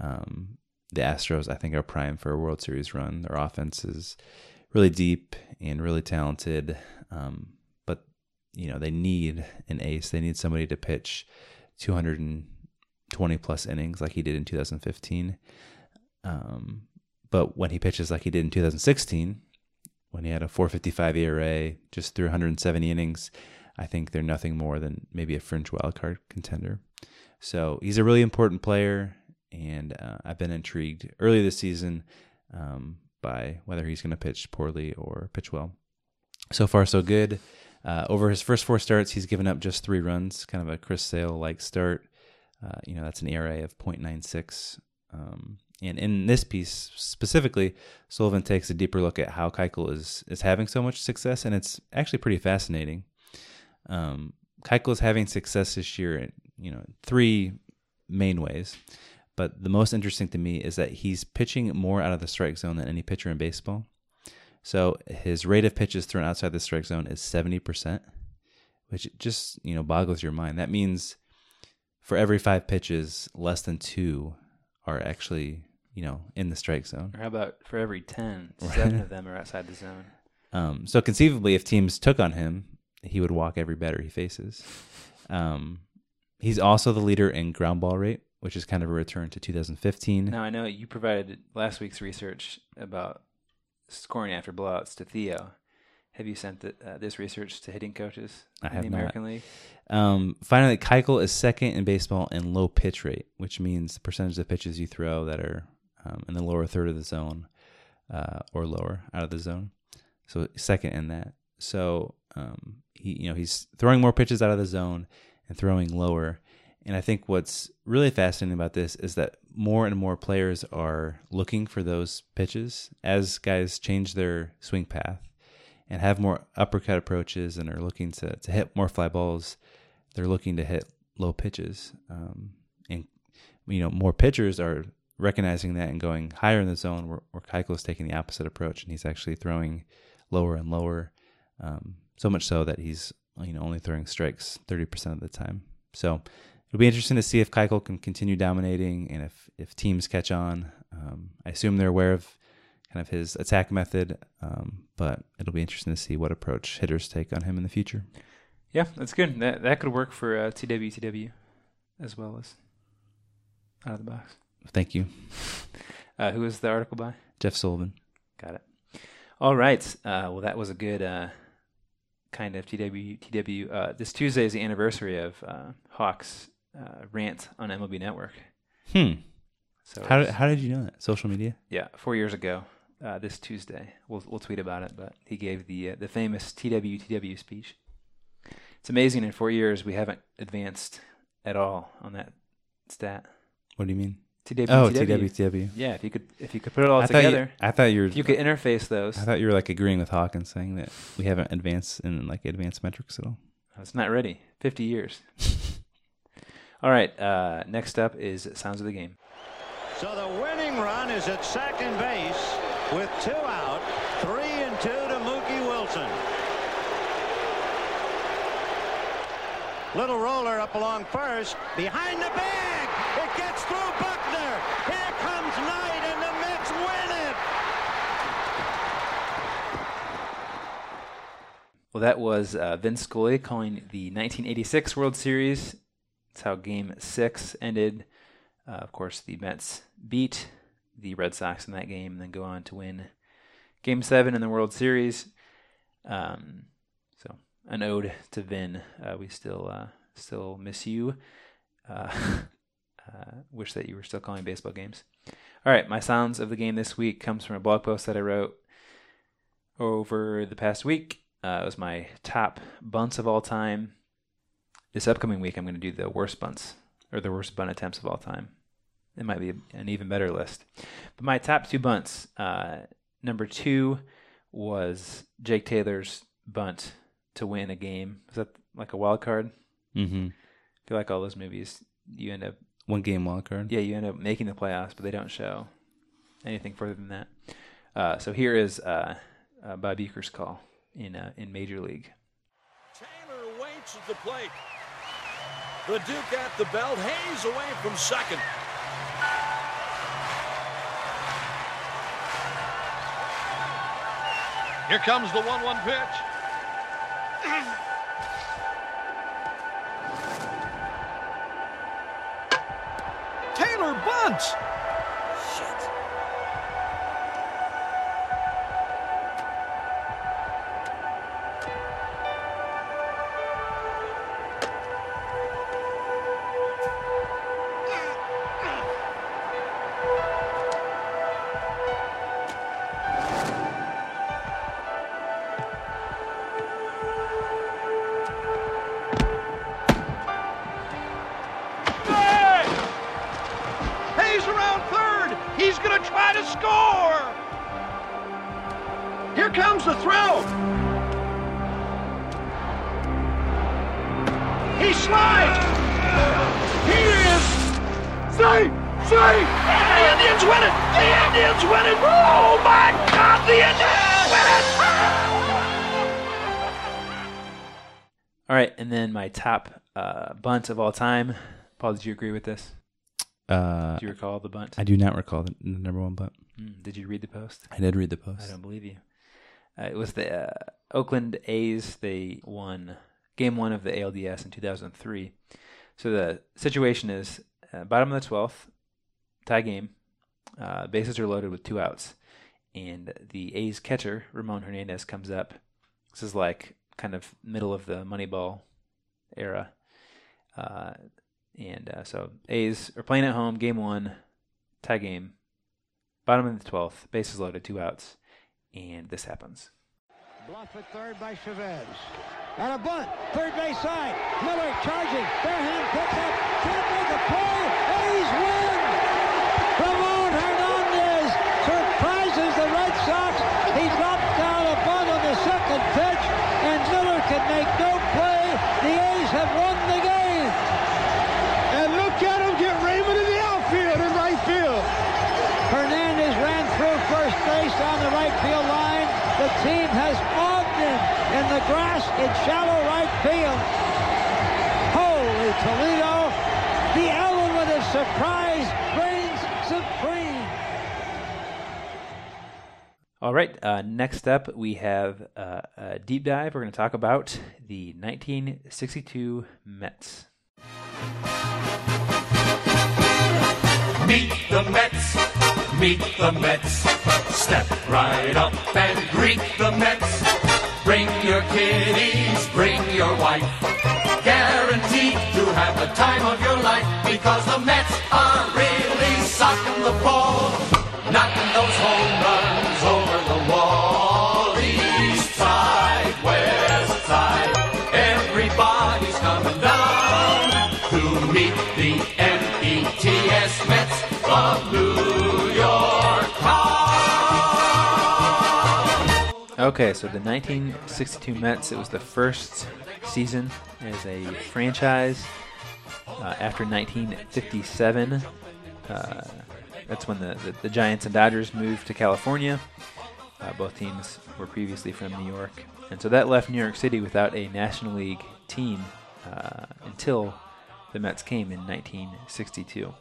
um, the Astros I think are prime for a World Series run. Their offense is really deep and really talented, um, but you know they need an ace. They need somebody to pitch 220 plus innings like he did in 2015. Um, but when he pitches like he did in 2016, when he had a 4.55 ERA, just threw 170 innings, I think they're nothing more than maybe a fringe wildcard contender. So he's a really important player, and uh, I've been intrigued early this season um, by whether he's going to pitch poorly or pitch well. So far, so good. Uh, over his first four starts, he's given up just three runs, kind of a Chris Sale like start. Uh, you know, that's an ERA of 0.96. Um, and in this piece specifically, Sullivan takes a deeper look at how Keuchel is is having so much success, and it's actually pretty fascinating. Um, Keuchel is having success this year in you know three main ways, but the most interesting to me is that he's pitching more out of the strike zone than any pitcher in baseball. So his rate of pitches thrown outside the strike zone is seventy percent, which just you know boggles your mind. That means for every five pitches, less than two are actually you know in the strike zone. Or how about for every 10, seven of them are outside the zone? Um, so conceivably, if teams took on him, he would walk every batter he faces. Um, he's also the leader in ground ball rate, which is kind of a return to 2015. Now, I know you provided last week's research about scoring after blowouts to Theo. Have you sent the, uh, this research to hitting coaches I in have the not. American League? Um, finally, Keuchel is second in baseball in low pitch rate, which means the percentage of pitches you throw that are um, in the lower third of the zone uh, or lower out of the zone. So second in that. So um, he, you know, he's throwing more pitches out of the zone and throwing lower. And I think what's really fascinating about this is that more and more players are looking for those pitches as guys change their swing path and have more uppercut approaches and are looking to, to hit more fly balls. They're looking to hit low pitches. Um, and, you know, more pitchers are recognizing that and going higher in the zone where, where is taking the opposite approach and he's actually throwing lower and lower. Um, so much so that he's, you know, only throwing strikes 30% of the time. So it'll be interesting to see if Keuchel can continue dominating and if, if teams catch on. Um, I assume they're aware of kind of his attack method, um, but it'll be interesting to see what approach hitters take on him in the future. Yeah, that's good. That that could work for uh, TWTW as well as out of the box. Thank you, Uh, who was the article by? Jeff Sullivan. Got it. All right. Uh, well, that was a good uh, kind of TW. TW. Uh, this Tuesday is the anniversary of uh, Hawk's uh, rant on MLB Network. Hmm. So How did, how did you know that? Social media? Yeah, four years ago, uh, this Tuesday. We'll we'll tweet about it. But he gave the uh, the famous TWTW speech. It's amazing. In four years, we haven't advanced at all on that stat. What do you mean? TWTW. Oh, TWTW. Yeah, if you could if you could put it all I thought you- together. I thought you were- If you could interface those. I thought you were like agreeing with Hawkins saying that we haven't advanced in like advanced metrics at all. It's not ready. 50 years. All right. Uh, next up is Sounds of the Game. So the winning run is at second base with two out, three and two to Mookie Wilson. Little roller up along first, behind the bag. It gets through Buckner. Here comes Knight, and the Mets win it. Well, that was uh, Vince Scully calling the 1986 World Series. That's how Game Six ended. Uh, of course, the Mets beat the Red Sox in that game, and then go on to win Game Seven in the World Series. Um, so, an ode to Vin. Uh, we still uh, still miss you. Uh, uh, wish that you were still calling baseball games. All right, my sounds of the game this week comes from a blog post that I wrote over the past week. Uh, it was my top bunts of all time. This upcoming week, I'm going to do the worst bunts or the worst bunt attempts of all time. It might be an even better list. But my top two bunts. Uh, number two was Jake Taylor's bunt to win a game. Is that like a wild card? Mm-hmm. I feel like all those movies, you end up One game wild card. yeah, you end up making the playoffs, but they don't show anything further than that. Uh, so here is uh, uh, Bob Uecker's call in uh, in Major League. Taylor waits at the plate. The Duke at the belt. Hayes away from second. Here comes the 1 1 pitch. Taylor bunts. All right, and then my top bunt of all time, Paul, did you agree with this? Uh, Do you recall the bunt? I do not recall the, the number one bunt. Mm, did you read the post? I did read the post. I don't believe you. Uh, it was the uh, Oakland A's. They won game one of the ALDS in 2003. So the situation is uh, bottom of the 12th, tie game. Uh, bases are loaded with two outs. And the A's catcher, Ramon Hernandez, comes up. This is like kind of middle of the Moneyball era. Uh, and uh, so A's are playing at home, game one, tie game. Bottom of the 12th, bases loaded, two outs. And this happens. Bluff at third by Chavez. And a bunt, third base side. Mueller charging. Farehand picks up. Can't make a play. A's win. Ramon Hernandez surprises the Red Sox. He drops down a bunt on the second pitch, and Mueller can make no play. The A's have won the game. And look at him get Raymond in the outfield in right field. Hernandez ran through first base on the right field line. The team has mobbed him in the grass in shallow right field. Holy Toledo! The element of surprise reigns supreme. All right. Uh, next up, we have uh, a deep dive. We're going to talk about the 1962 Mets. Meet the Mets, meet the Mets. Step right up and greet the Mets. Bring your kiddies, bring your wife. Guaranteed to have the time of your life because the Mets are really socking the ball, knocking those home Okay, so the 1962 Mets, it was the first season as a franchise uh, after 1957. Uh, that's when the, the, the Giants and Dodgers moved to California. Uh, both teams were previously from New York. And so that left New York City without a National League team uh, until the Mets came in 1962.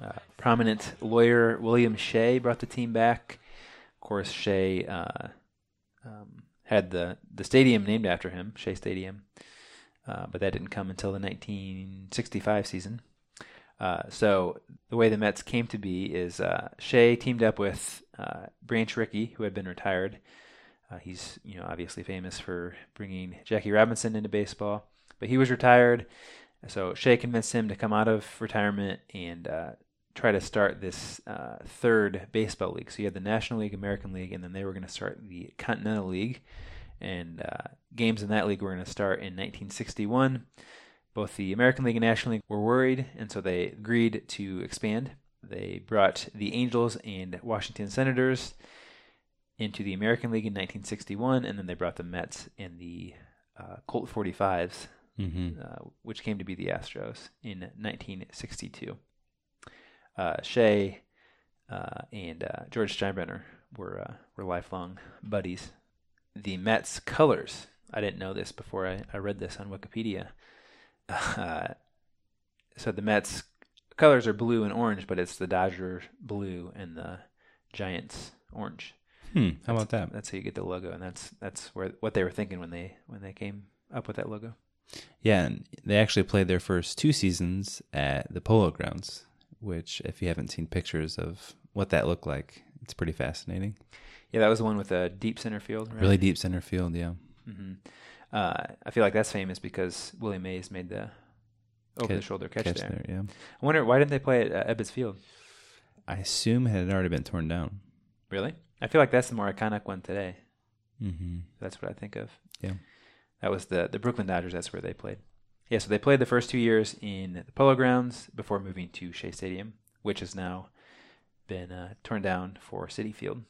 Uh, prominent lawyer William Shea brought the team back. Of course, Shea uh, um, had the, the stadium named after him, Shea Stadium, uh, but that didn't come until the 1965 season. Uh, so the way the Mets came to be is uh, Shea teamed up with uh, Branch Rickey, who had been retired. Uh, he's you know obviously famous for bringing Jackie Robinson into baseball, but he was retired. So Shea convinced him to come out of retirement and uh, try to start this uh, third baseball league. So you had the National League, American League, and then they were going to start the Continental League. And uh, games in that league were going to start in 1961. Both the American League and National League were worried, and so they agreed to expand. They brought the Angels and Washington Senators into the American League in 1961, and then they brought the Mets and the uh, Colt 45s, Mhm. uh, which came to be the Astros in 1962. Uh, Shea uh, and uh, George Steinbrenner were uh, were lifelong buddies. The Mets colors. I didn't know this before I, I read this on Wikipedia. Uh, so the Mets colors are blue and orange, but it's the Dodger blue and the Giants orange. Hmm, how That's- about that? That's how you get the logo, and that's that's where what they were thinking when they when they came up with that logo. Yeah, and they actually played their first two seasons at the Polo Grounds, which, if you haven't seen pictures of what that looked like, it's pretty fascinating. Yeah, that was the one with a deep center field. Right? Really deep center field, yeah. hmm Uh, I feel like that's famous because Willie Mays made the over the shoulder catch, catch there. there, yeah. I wonder why didn't they play at uh, Ebbets Field? I assume it had already been torn down. Really? I feel like that's the more iconic one today. Mhm. That's what I think of. Yeah. That was the the Brooklyn Dodgers. That's where they played. Yeah, so they played the first two years in the Polo Grounds before moving to Shea Stadium, which has now been uh, torn down for Citi Field.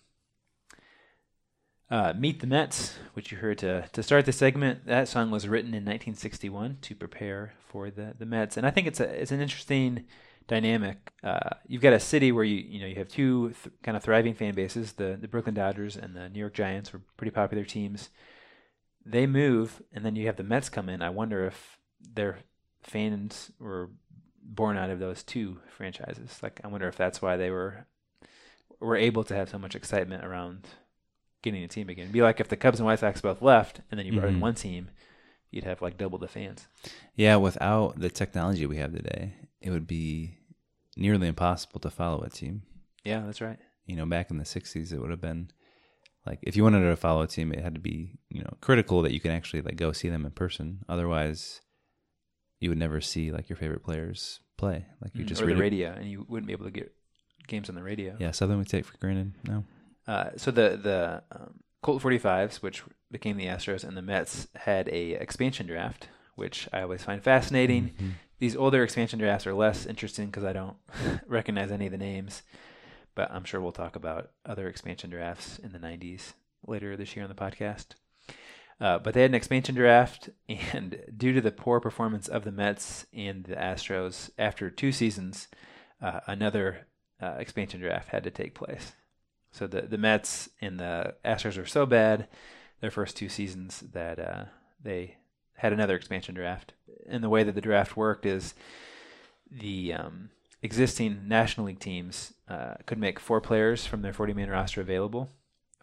Uh, Meet the Mets, which you heard to to start the segment. That song was written in 1961 to prepare for the the Mets, and I think it's a it's an interesting dynamic. Uh, you've got a city where you you know you have two th- kind of thriving fan bases. The the Brooklyn Dodgers and the New York Giants were pretty popular teams. They move, and then you have the Mets come in. I wonder if their fans were born out of those two franchises. Like I wonder if that's why they were were able to have so much excitement around getting a team again. It'd be like if the Cubs and White Sox both left, and then you brought in Mhm. one team, you'd have like double the fans. Yeah, without the technology we have today, it would be nearly impossible to follow a team. Yeah, that's right. You know, back in the '60s, it would have been like if you wanted to follow a team, it had to be you know critical that you can actually like go see them in person. Otherwise, you would never see like your favorite players play. Like you Mm, just or read the it- radio, and you wouldn't be able to get games on the radio. Yeah, something we take for granted now. Uh, so the the um, Colt 45s, which became the Astros, and the Mets had a expansion draft, which I always find fascinating. Mhm. These older expansion drafts are less interesting because I don't recognize any of the names, but I'm sure we'll talk about other expansion drafts in the 90s later this year on the podcast. Uh, but they had an expansion draft, and due to the poor performance of the Mets and the Astros after two seasons, uh, another uh, expansion draft had to take place. So the the Mets and the Astros were so bad their first two seasons that uh, they had another expansion draft. And the way that the draft worked is the um, existing National League teams uh, could make four players from their 40 man roster available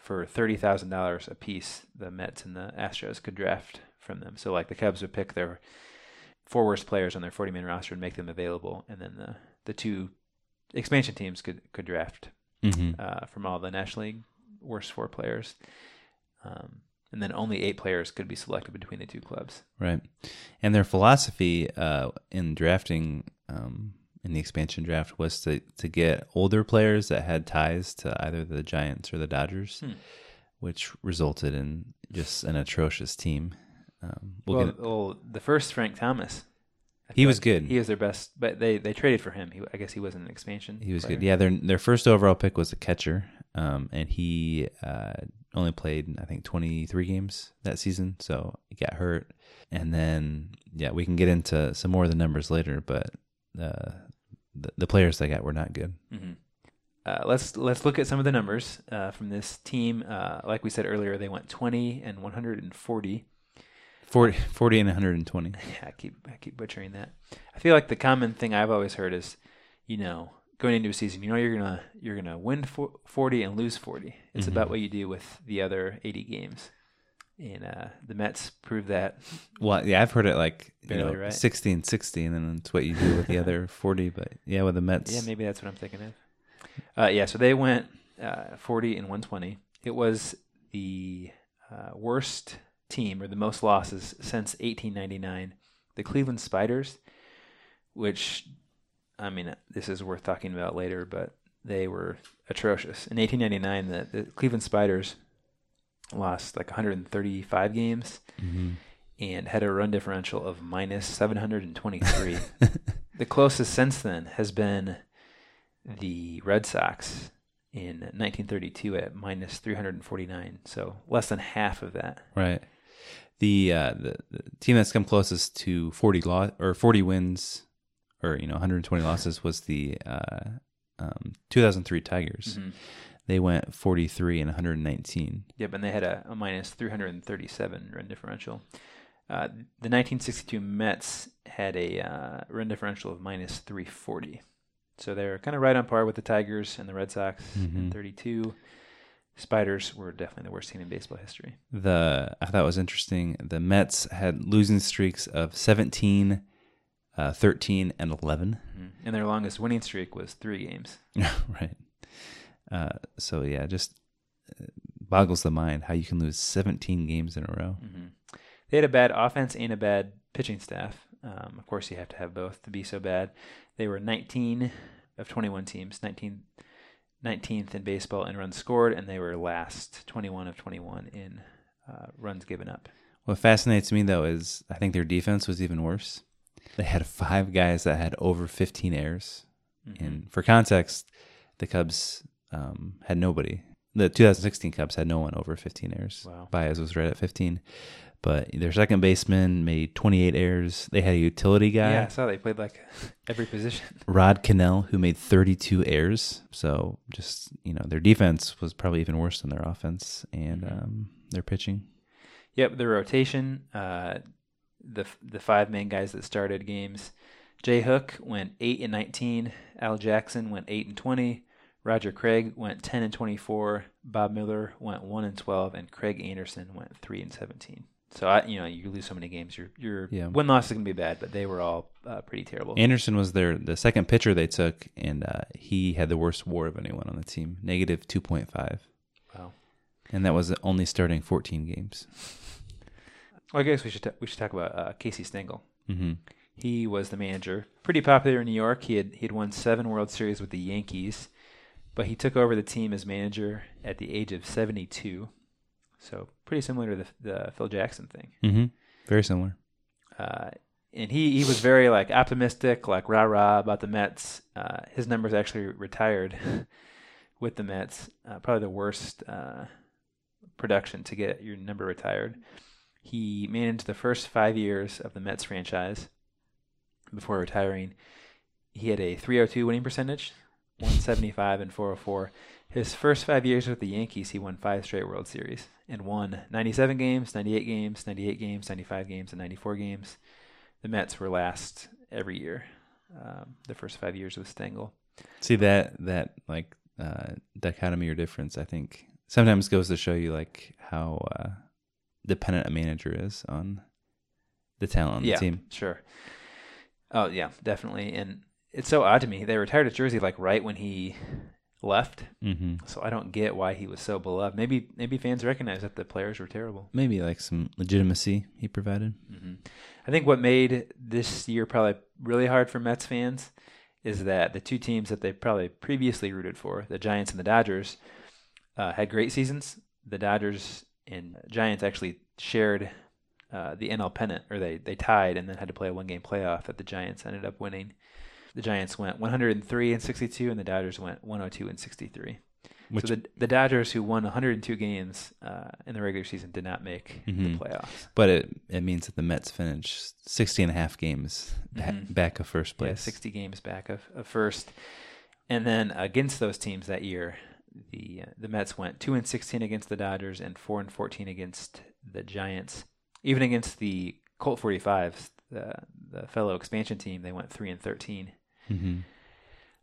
for $30,000 a piece. The Mets and the Astros could draft from them. So, like the Cubs would pick their four worst players on their 40 man roster and make them available. And then the, the two expansion teams could, could draft Mhm. uh, from all the National League worst four players. Um, and then only eight players could be selected between the two clubs. Right. And their philosophy uh, in drafting um, in the expansion draft was to, to get older players that had ties to either the Giants or the Dodgers, Hmm. which resulted in just an atrocious team. Um, we'll well, the first Frank Thomas, I He was like good. He was their best, but they, they traded for him. He, I guess he wasn't an expansion. He was player. good. Yeah, their their first overall pick was a catcher, um, and he uh, only played I think 23 games that season, so he got hurt. And then yeah, we can get into some more of the numbers later, but uh, the the players they got were not good. Mhm. Uh, let's let's look at some of the numbers uh, from this team. Uh, like we said earlier, they went 20 and 140. 40, 40 and 120. Yeah, I keep I keep butchering that. I feel like the common thing I've always heard is, you know, going into a season, you know, you're gonna you're gonna win 40 and lose 40. It's Mhm. about what you do with the other 80 games, and uh, the Mets proved that. Well, yeah, I've heard it like you Barely know, right. 60 and 60, and then it's what you do with the other 40. But yeah, with the Mets, Yeah, maybe that's what I'm thinking of. Uh, yeah, so they went uh, 40 and 120. It was the uh, worst team or the most losses since 1899. The Cleveland Spiders, which, I mean, this is worth talking about later, but they were atrocious. In 1899, the, the Cleveland Spiders lost like 135 games Mhm. and had a run differential of minus 723. the closest since then has been the Red Sox in 1932 at minus 349. So less than half of that. Right. The, uh, the the team that's come closest to 40 lo- or 40 wins or you know 120 losses was the uh, um, 2003 Tigers. Mhm. They went 43 and 119. Yep, and they had a, a minus 337 run differential. Uh, the 1962 Mets had a uh, run differential of minus 340. So they're kind of right on par with the Tigers and the Red Sox in Mhm. 32. Spiders were definitely the worst team in baseball history. The I thought it was interesting. The Mets had losing streaks of 17, uh, 13, and 11. Mhm. And their longest winning streak was three games. right. Uh, so yeah, just uh, boggles the mind how you can lose 17 games in a row. hmm They had a bad offense and a bad pitching staff. Um, of course, you have to have both to be so bad. They were 19 of 21 teams, 19, 19th in baseball in runs scored, and they were last, 21 of 21 in uh, runs given up. What fascinates me though is I think their defense was even worse. They had five guys that had over 15 errors. Mhm. And for context, the Cubs um, had nobody. The 2016 Cubs had no one over 15 errors. Wow. Baez was right at 15. But their second baseman made 28 errors. They had a utility guy, Yeah, I saw they played like every position. Rod Kanehl, who made 32 errors. So just, you know, their defense was probably even worse than their offense and Mm-hmm. um, their pitching. Yep, the rotation, uh, the the five main guys that started games, Jay Hook went eight and nineteen. Al Jackson went eight and twenty. Roger Craig went ten and twenty-four. Bob Miller went one and twelve, and Craig Anderson went three and seventeen. So I, you know, you lose so many games, your your Yeah. win loss is gonna be bad, but they were all uh, pretty terrible. Anderson was their the second pitcher they took, and uh, he had the worst WAR of anyone on the team, negative two point five. Wow. And that was only starting fourteen games. Well, I guess we should ta- we should talk about uh, Casey Stengel. Mhm. He was the manager, pretty popular in New York. He had he had won seven World Series with the Yankees, but he took over the team as manager at the age of seventy two. So pretty similar to the, the Phil Jackson thing. Mm-hmm. Very similar. Uh, and he, he was very like optimistic, like rah rah about the Mets. Uh, his numbers actually retired with the Mets. Uh, probably the worst uh, production to get your number retired. He managed the first five years of the Mets franchise before retiring. He had a 302 winning percentage, 175 and 404. His first five years with the Yankees, he won five straight World Series and won 97 games, 98 games, 98 games, 95 games, and 94 games. The Mets were last every year. Um, the first five years with Stengel. See that that like uh, dichotomy or difference, I think sometimes goes to show you like how uh, dependent a manager is on the talent on yeah, the team. Sure. Oh yeah, definitely. And it's so odd to me. They retired at Jersey like right when he left. Mhm. So I don't get why he was so beloved. Maybe maybe fans recognize that the players were terrible. Maybe like some legitimacy he provided. hmm I think what made this year probably really hard for Mets fans is that the two teams that they probably previously rooted for, the Giants and the Dodgers, uh, had great seasons. The Dodgers and Giants actually shared uh, the NL pennant, or they, they tied and then had to play a one game playoff that the Giants ended up winning. The Giants went 103 and 62, and the Dodgers went 102 and 63. Which- so the the Dodgers, who won 102 games uh, in the regular season, did not make Mhm. the playoffs. But it it means that the Mets finished 60 and a half games ba- Mhm. back of first Yeah, place. 60 games back of, of first. And then against those teams that year, the uh, the Mets went 2 and 16 against the Dodgers and 4 and 14 against the Giants. Even against the Colt 45s, the the fellow expansion team, they went 3 and 13. Mhm.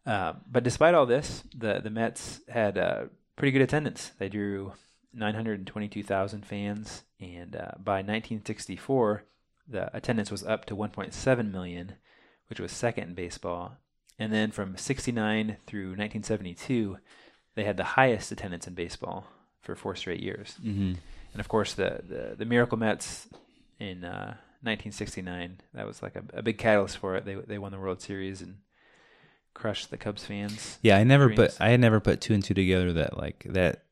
Uh, but despite all this, the the Mets had uh, pretty good attendance. They drew 922,000 fans, and uh, by 1964, the attendance was up to 1.7 million, which was second in baseball. And then from 69 through 1972, they had the highest attendance in baseball for four straight years. Mhm. And of course, the, the, the Miracle Mets in uh, 1969, that was like a, a big catalyst for it. They, they won the World Series and crushed the Cubs fans. Yeah, I never dreams. put I had never put two and two together that like that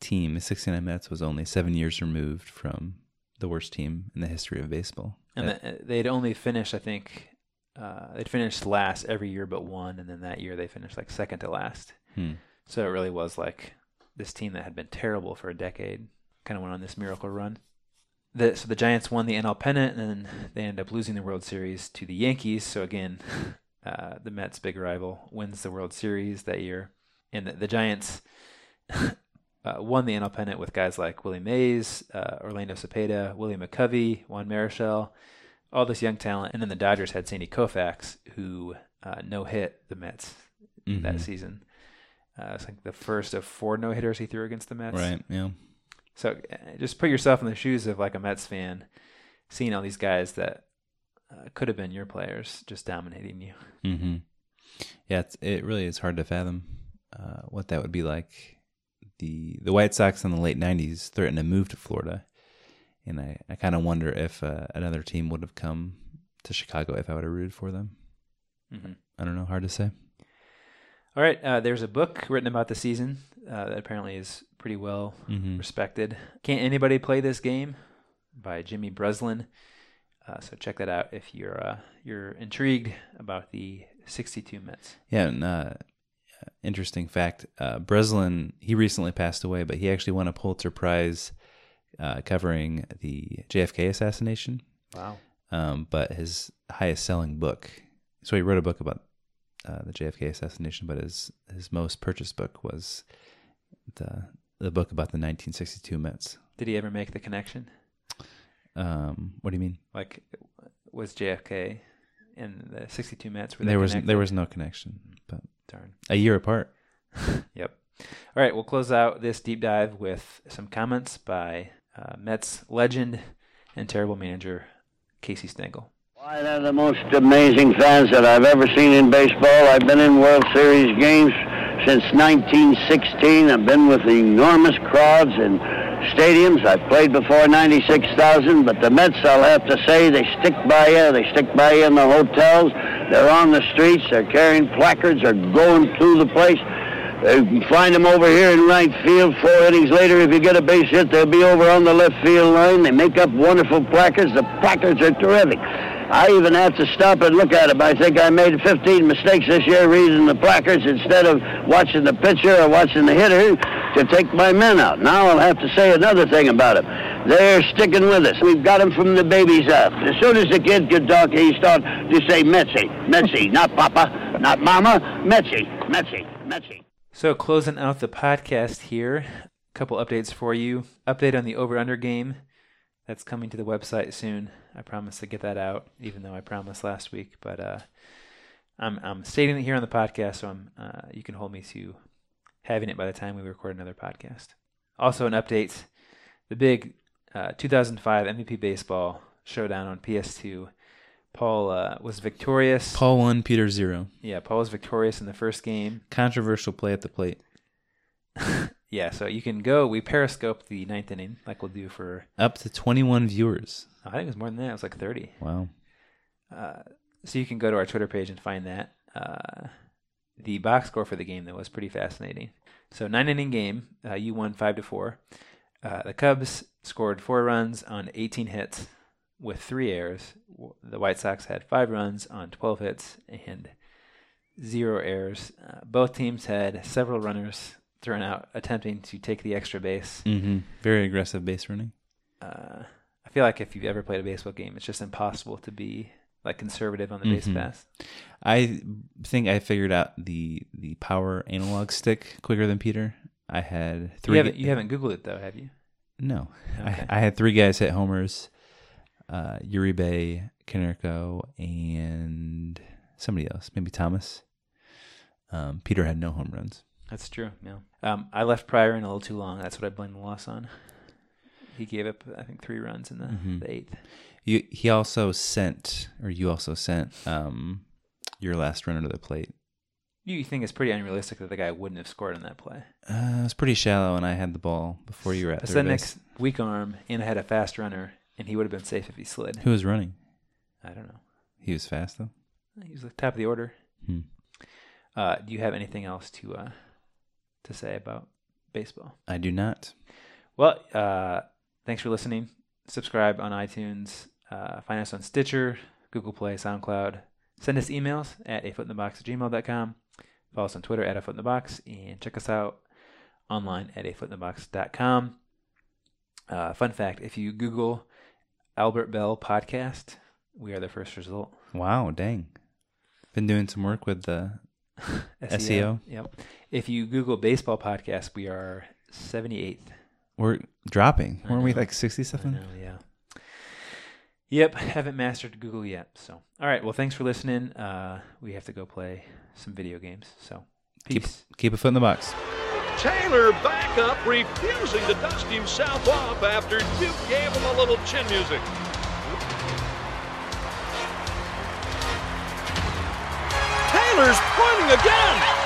team, the 69 Mets, was only seven years removed from the worst team in the history of baseball. And That- the, they'd only finished, I think, uh, they'd finished last every year but one, and then that year they finished like second to last. Hmm. So it really was like this team that had been terrible for a decade kind of went on this miracle run. The, so the Giants won the NL pennant, and then they ended up losing the World Series to the Yankees. So again, uh, the Mets' big rival wins the World Series that year, and the, the Giants uh, won the NL pennant with guys like Willie Mays, uh, Orlando Cepeda, Willie McCovey, Juan Marichal, all this young talent, and then the Dodgers had Sandy Koufax, who uh, no hit the Mets that Mhm. season. Uh, it's like the first of four no hitters he threw against the Mets. Right, yeah. So uh, just put yourself in the shoes of like a Mets fan, seeing all these guys that uh, could have been your players just dominating you. Mm-hmm. Yeah, it's, it really is hard to fathom uh, what that would be like. The the White Sox in the late '90s threatened to move to Florida, and I, I kind of wonder if uh, another team would have come to Chicago if I would have rooted for them. Mhm. I don't know, hard to say. All right, uh, there's a book written about the season uh, that apparently is pretty well Mhm. respected. Can't anybody play this game? By Jimmy Breslin. Uh, so check that out if you're uh, you're intrigued about the 62 Mets. Yeah, and uh, interesting fact: uh, Breslin he recently passed away, but he actually won a Pulitzer Prize uh, covering the JFK assassination. Wow. Um, but his highest selling book, so he wrote a book about uh, the JFK assassination, but his his most purchased book was the the book about the 1962 Mets. Did he ever make the connection? Um, what do you mean? Like, was JFK in the 62 Mets were There was connected. there was no connection, but Darn. a year apart. Yep. All right, we'll close out this deep dive with some comments by uh, Mets legend and terrible manager Casey Stengel. Why, they're the most amazing fans that I've ever seen in baseball. I've been in World Series games since 1916. I've been with enormous crowds in stadiums. I've played before 96,000, but the Mets, I'll have to say, they stick by you. They stick by you in the hotels. They're on the streets. They're carrying placards. They're going through the place. Can find them over here in right field. Four innings later, if you get a base hit, they'll be over on the left field line. They make up wonderful placards. The placards are terrific. I even have to stop and look at them. I think I made 15 mistakes this year reading the placards instead of watching the pitcher or watching the hitter to take my men out. Now I'll have to say another thing about them. They're sticking with us. We've got them from the babies up. As soon as the kid could talk, he started to say Metsy, Metsy, not Papa, not Mama, Metsy, Metsy, Metsy. So closing out the podcast here, a couple updates for you. Update on the over under game. That's coming to the website soon. I promise to get that out, even though I promised last week. But uh, I'm I'm stating it here on the podcast, so I'm uh, you can hold me to having it by the time we record another podcast. Also, an update: the big uh, 2005 MVP baseball showdown on PS2. Paul uh, was victorious. Paul won, Peter zero. Yeah, Paul was victorious in the first game. Controversial play at the plate. Yeah, so you can go. We periscope the ninth inning, like we'll do for. Up to 21 viewers. I think it was more than that. It was like thirty. Wow. Uh, so you can go to our Twitter page and find that. Uh, the box score for the game though was pretty fascinating. So nine inning game, uh, you won five to four. Uh, the Cubs scored four runs on 18 hits with three errors. The White Sox had five runs on 12 hits and zero errors. Uh, both teams had several runners thrown out attempting to take the extra base. hmm Very aggressive base running. Uh, I feel like if you've ever played a baseball game, it's just impossible to be like conservative on the base Mhm. pass. I think I figured out the the power analog stick quicker than Peter. I had three. You haven't, you haven't Googled it though, have you? No, Okay. I, I had three guys hit homers: uh, Uribe, Konerko, and somebody else, maybe Thomas. Um, Peter had no home runs. That's true. Yeah. Um, I left Prior in a little too long. That's what I blame the loss on. He gave up, I think, three runs in the, Mhm. the eighth. You, he also sent, or you also sent, um, your last runner to the plate. You think it's pretty unrealistic that the guy wouldn't have scored on that play. Uh, it was pretty shallow, and I had the ball before you were at third base. Weak arm, and I had a fast runner, and he would have been safe if he slid. Who was running? I don't know. He was fast though. He was the top of the order. Hmm. Uh, do you have anything else to uh, to say about baseball? I do not. Well, uh, thanks for listening. Subscribe on iTunes. Uh, find us on Stitcher, Google Play, SoundCloud. Send us emails at a foot in the box at gmail.com. Follow us on Twitter at a foot in the box and check us out online at a foot in the box.com. Uh, fun fact if you Google Albert Belle podcast, we are the first result. Wow, dang. Been doing some work with the SEO. Yep. If you Google baseball podcast, we are 78th. We're dropping. I Weren't we like 60 something? I know, yeah. Yep, haven't mastered Google yet. So, all right. Well, thanks for listening. Uh, we have to go play some video games. So, Keep, peace. keep a foot in the box. Taylor back up, refusing to dust himself off after Duke gave him a little chin music. Taylor's pointing again.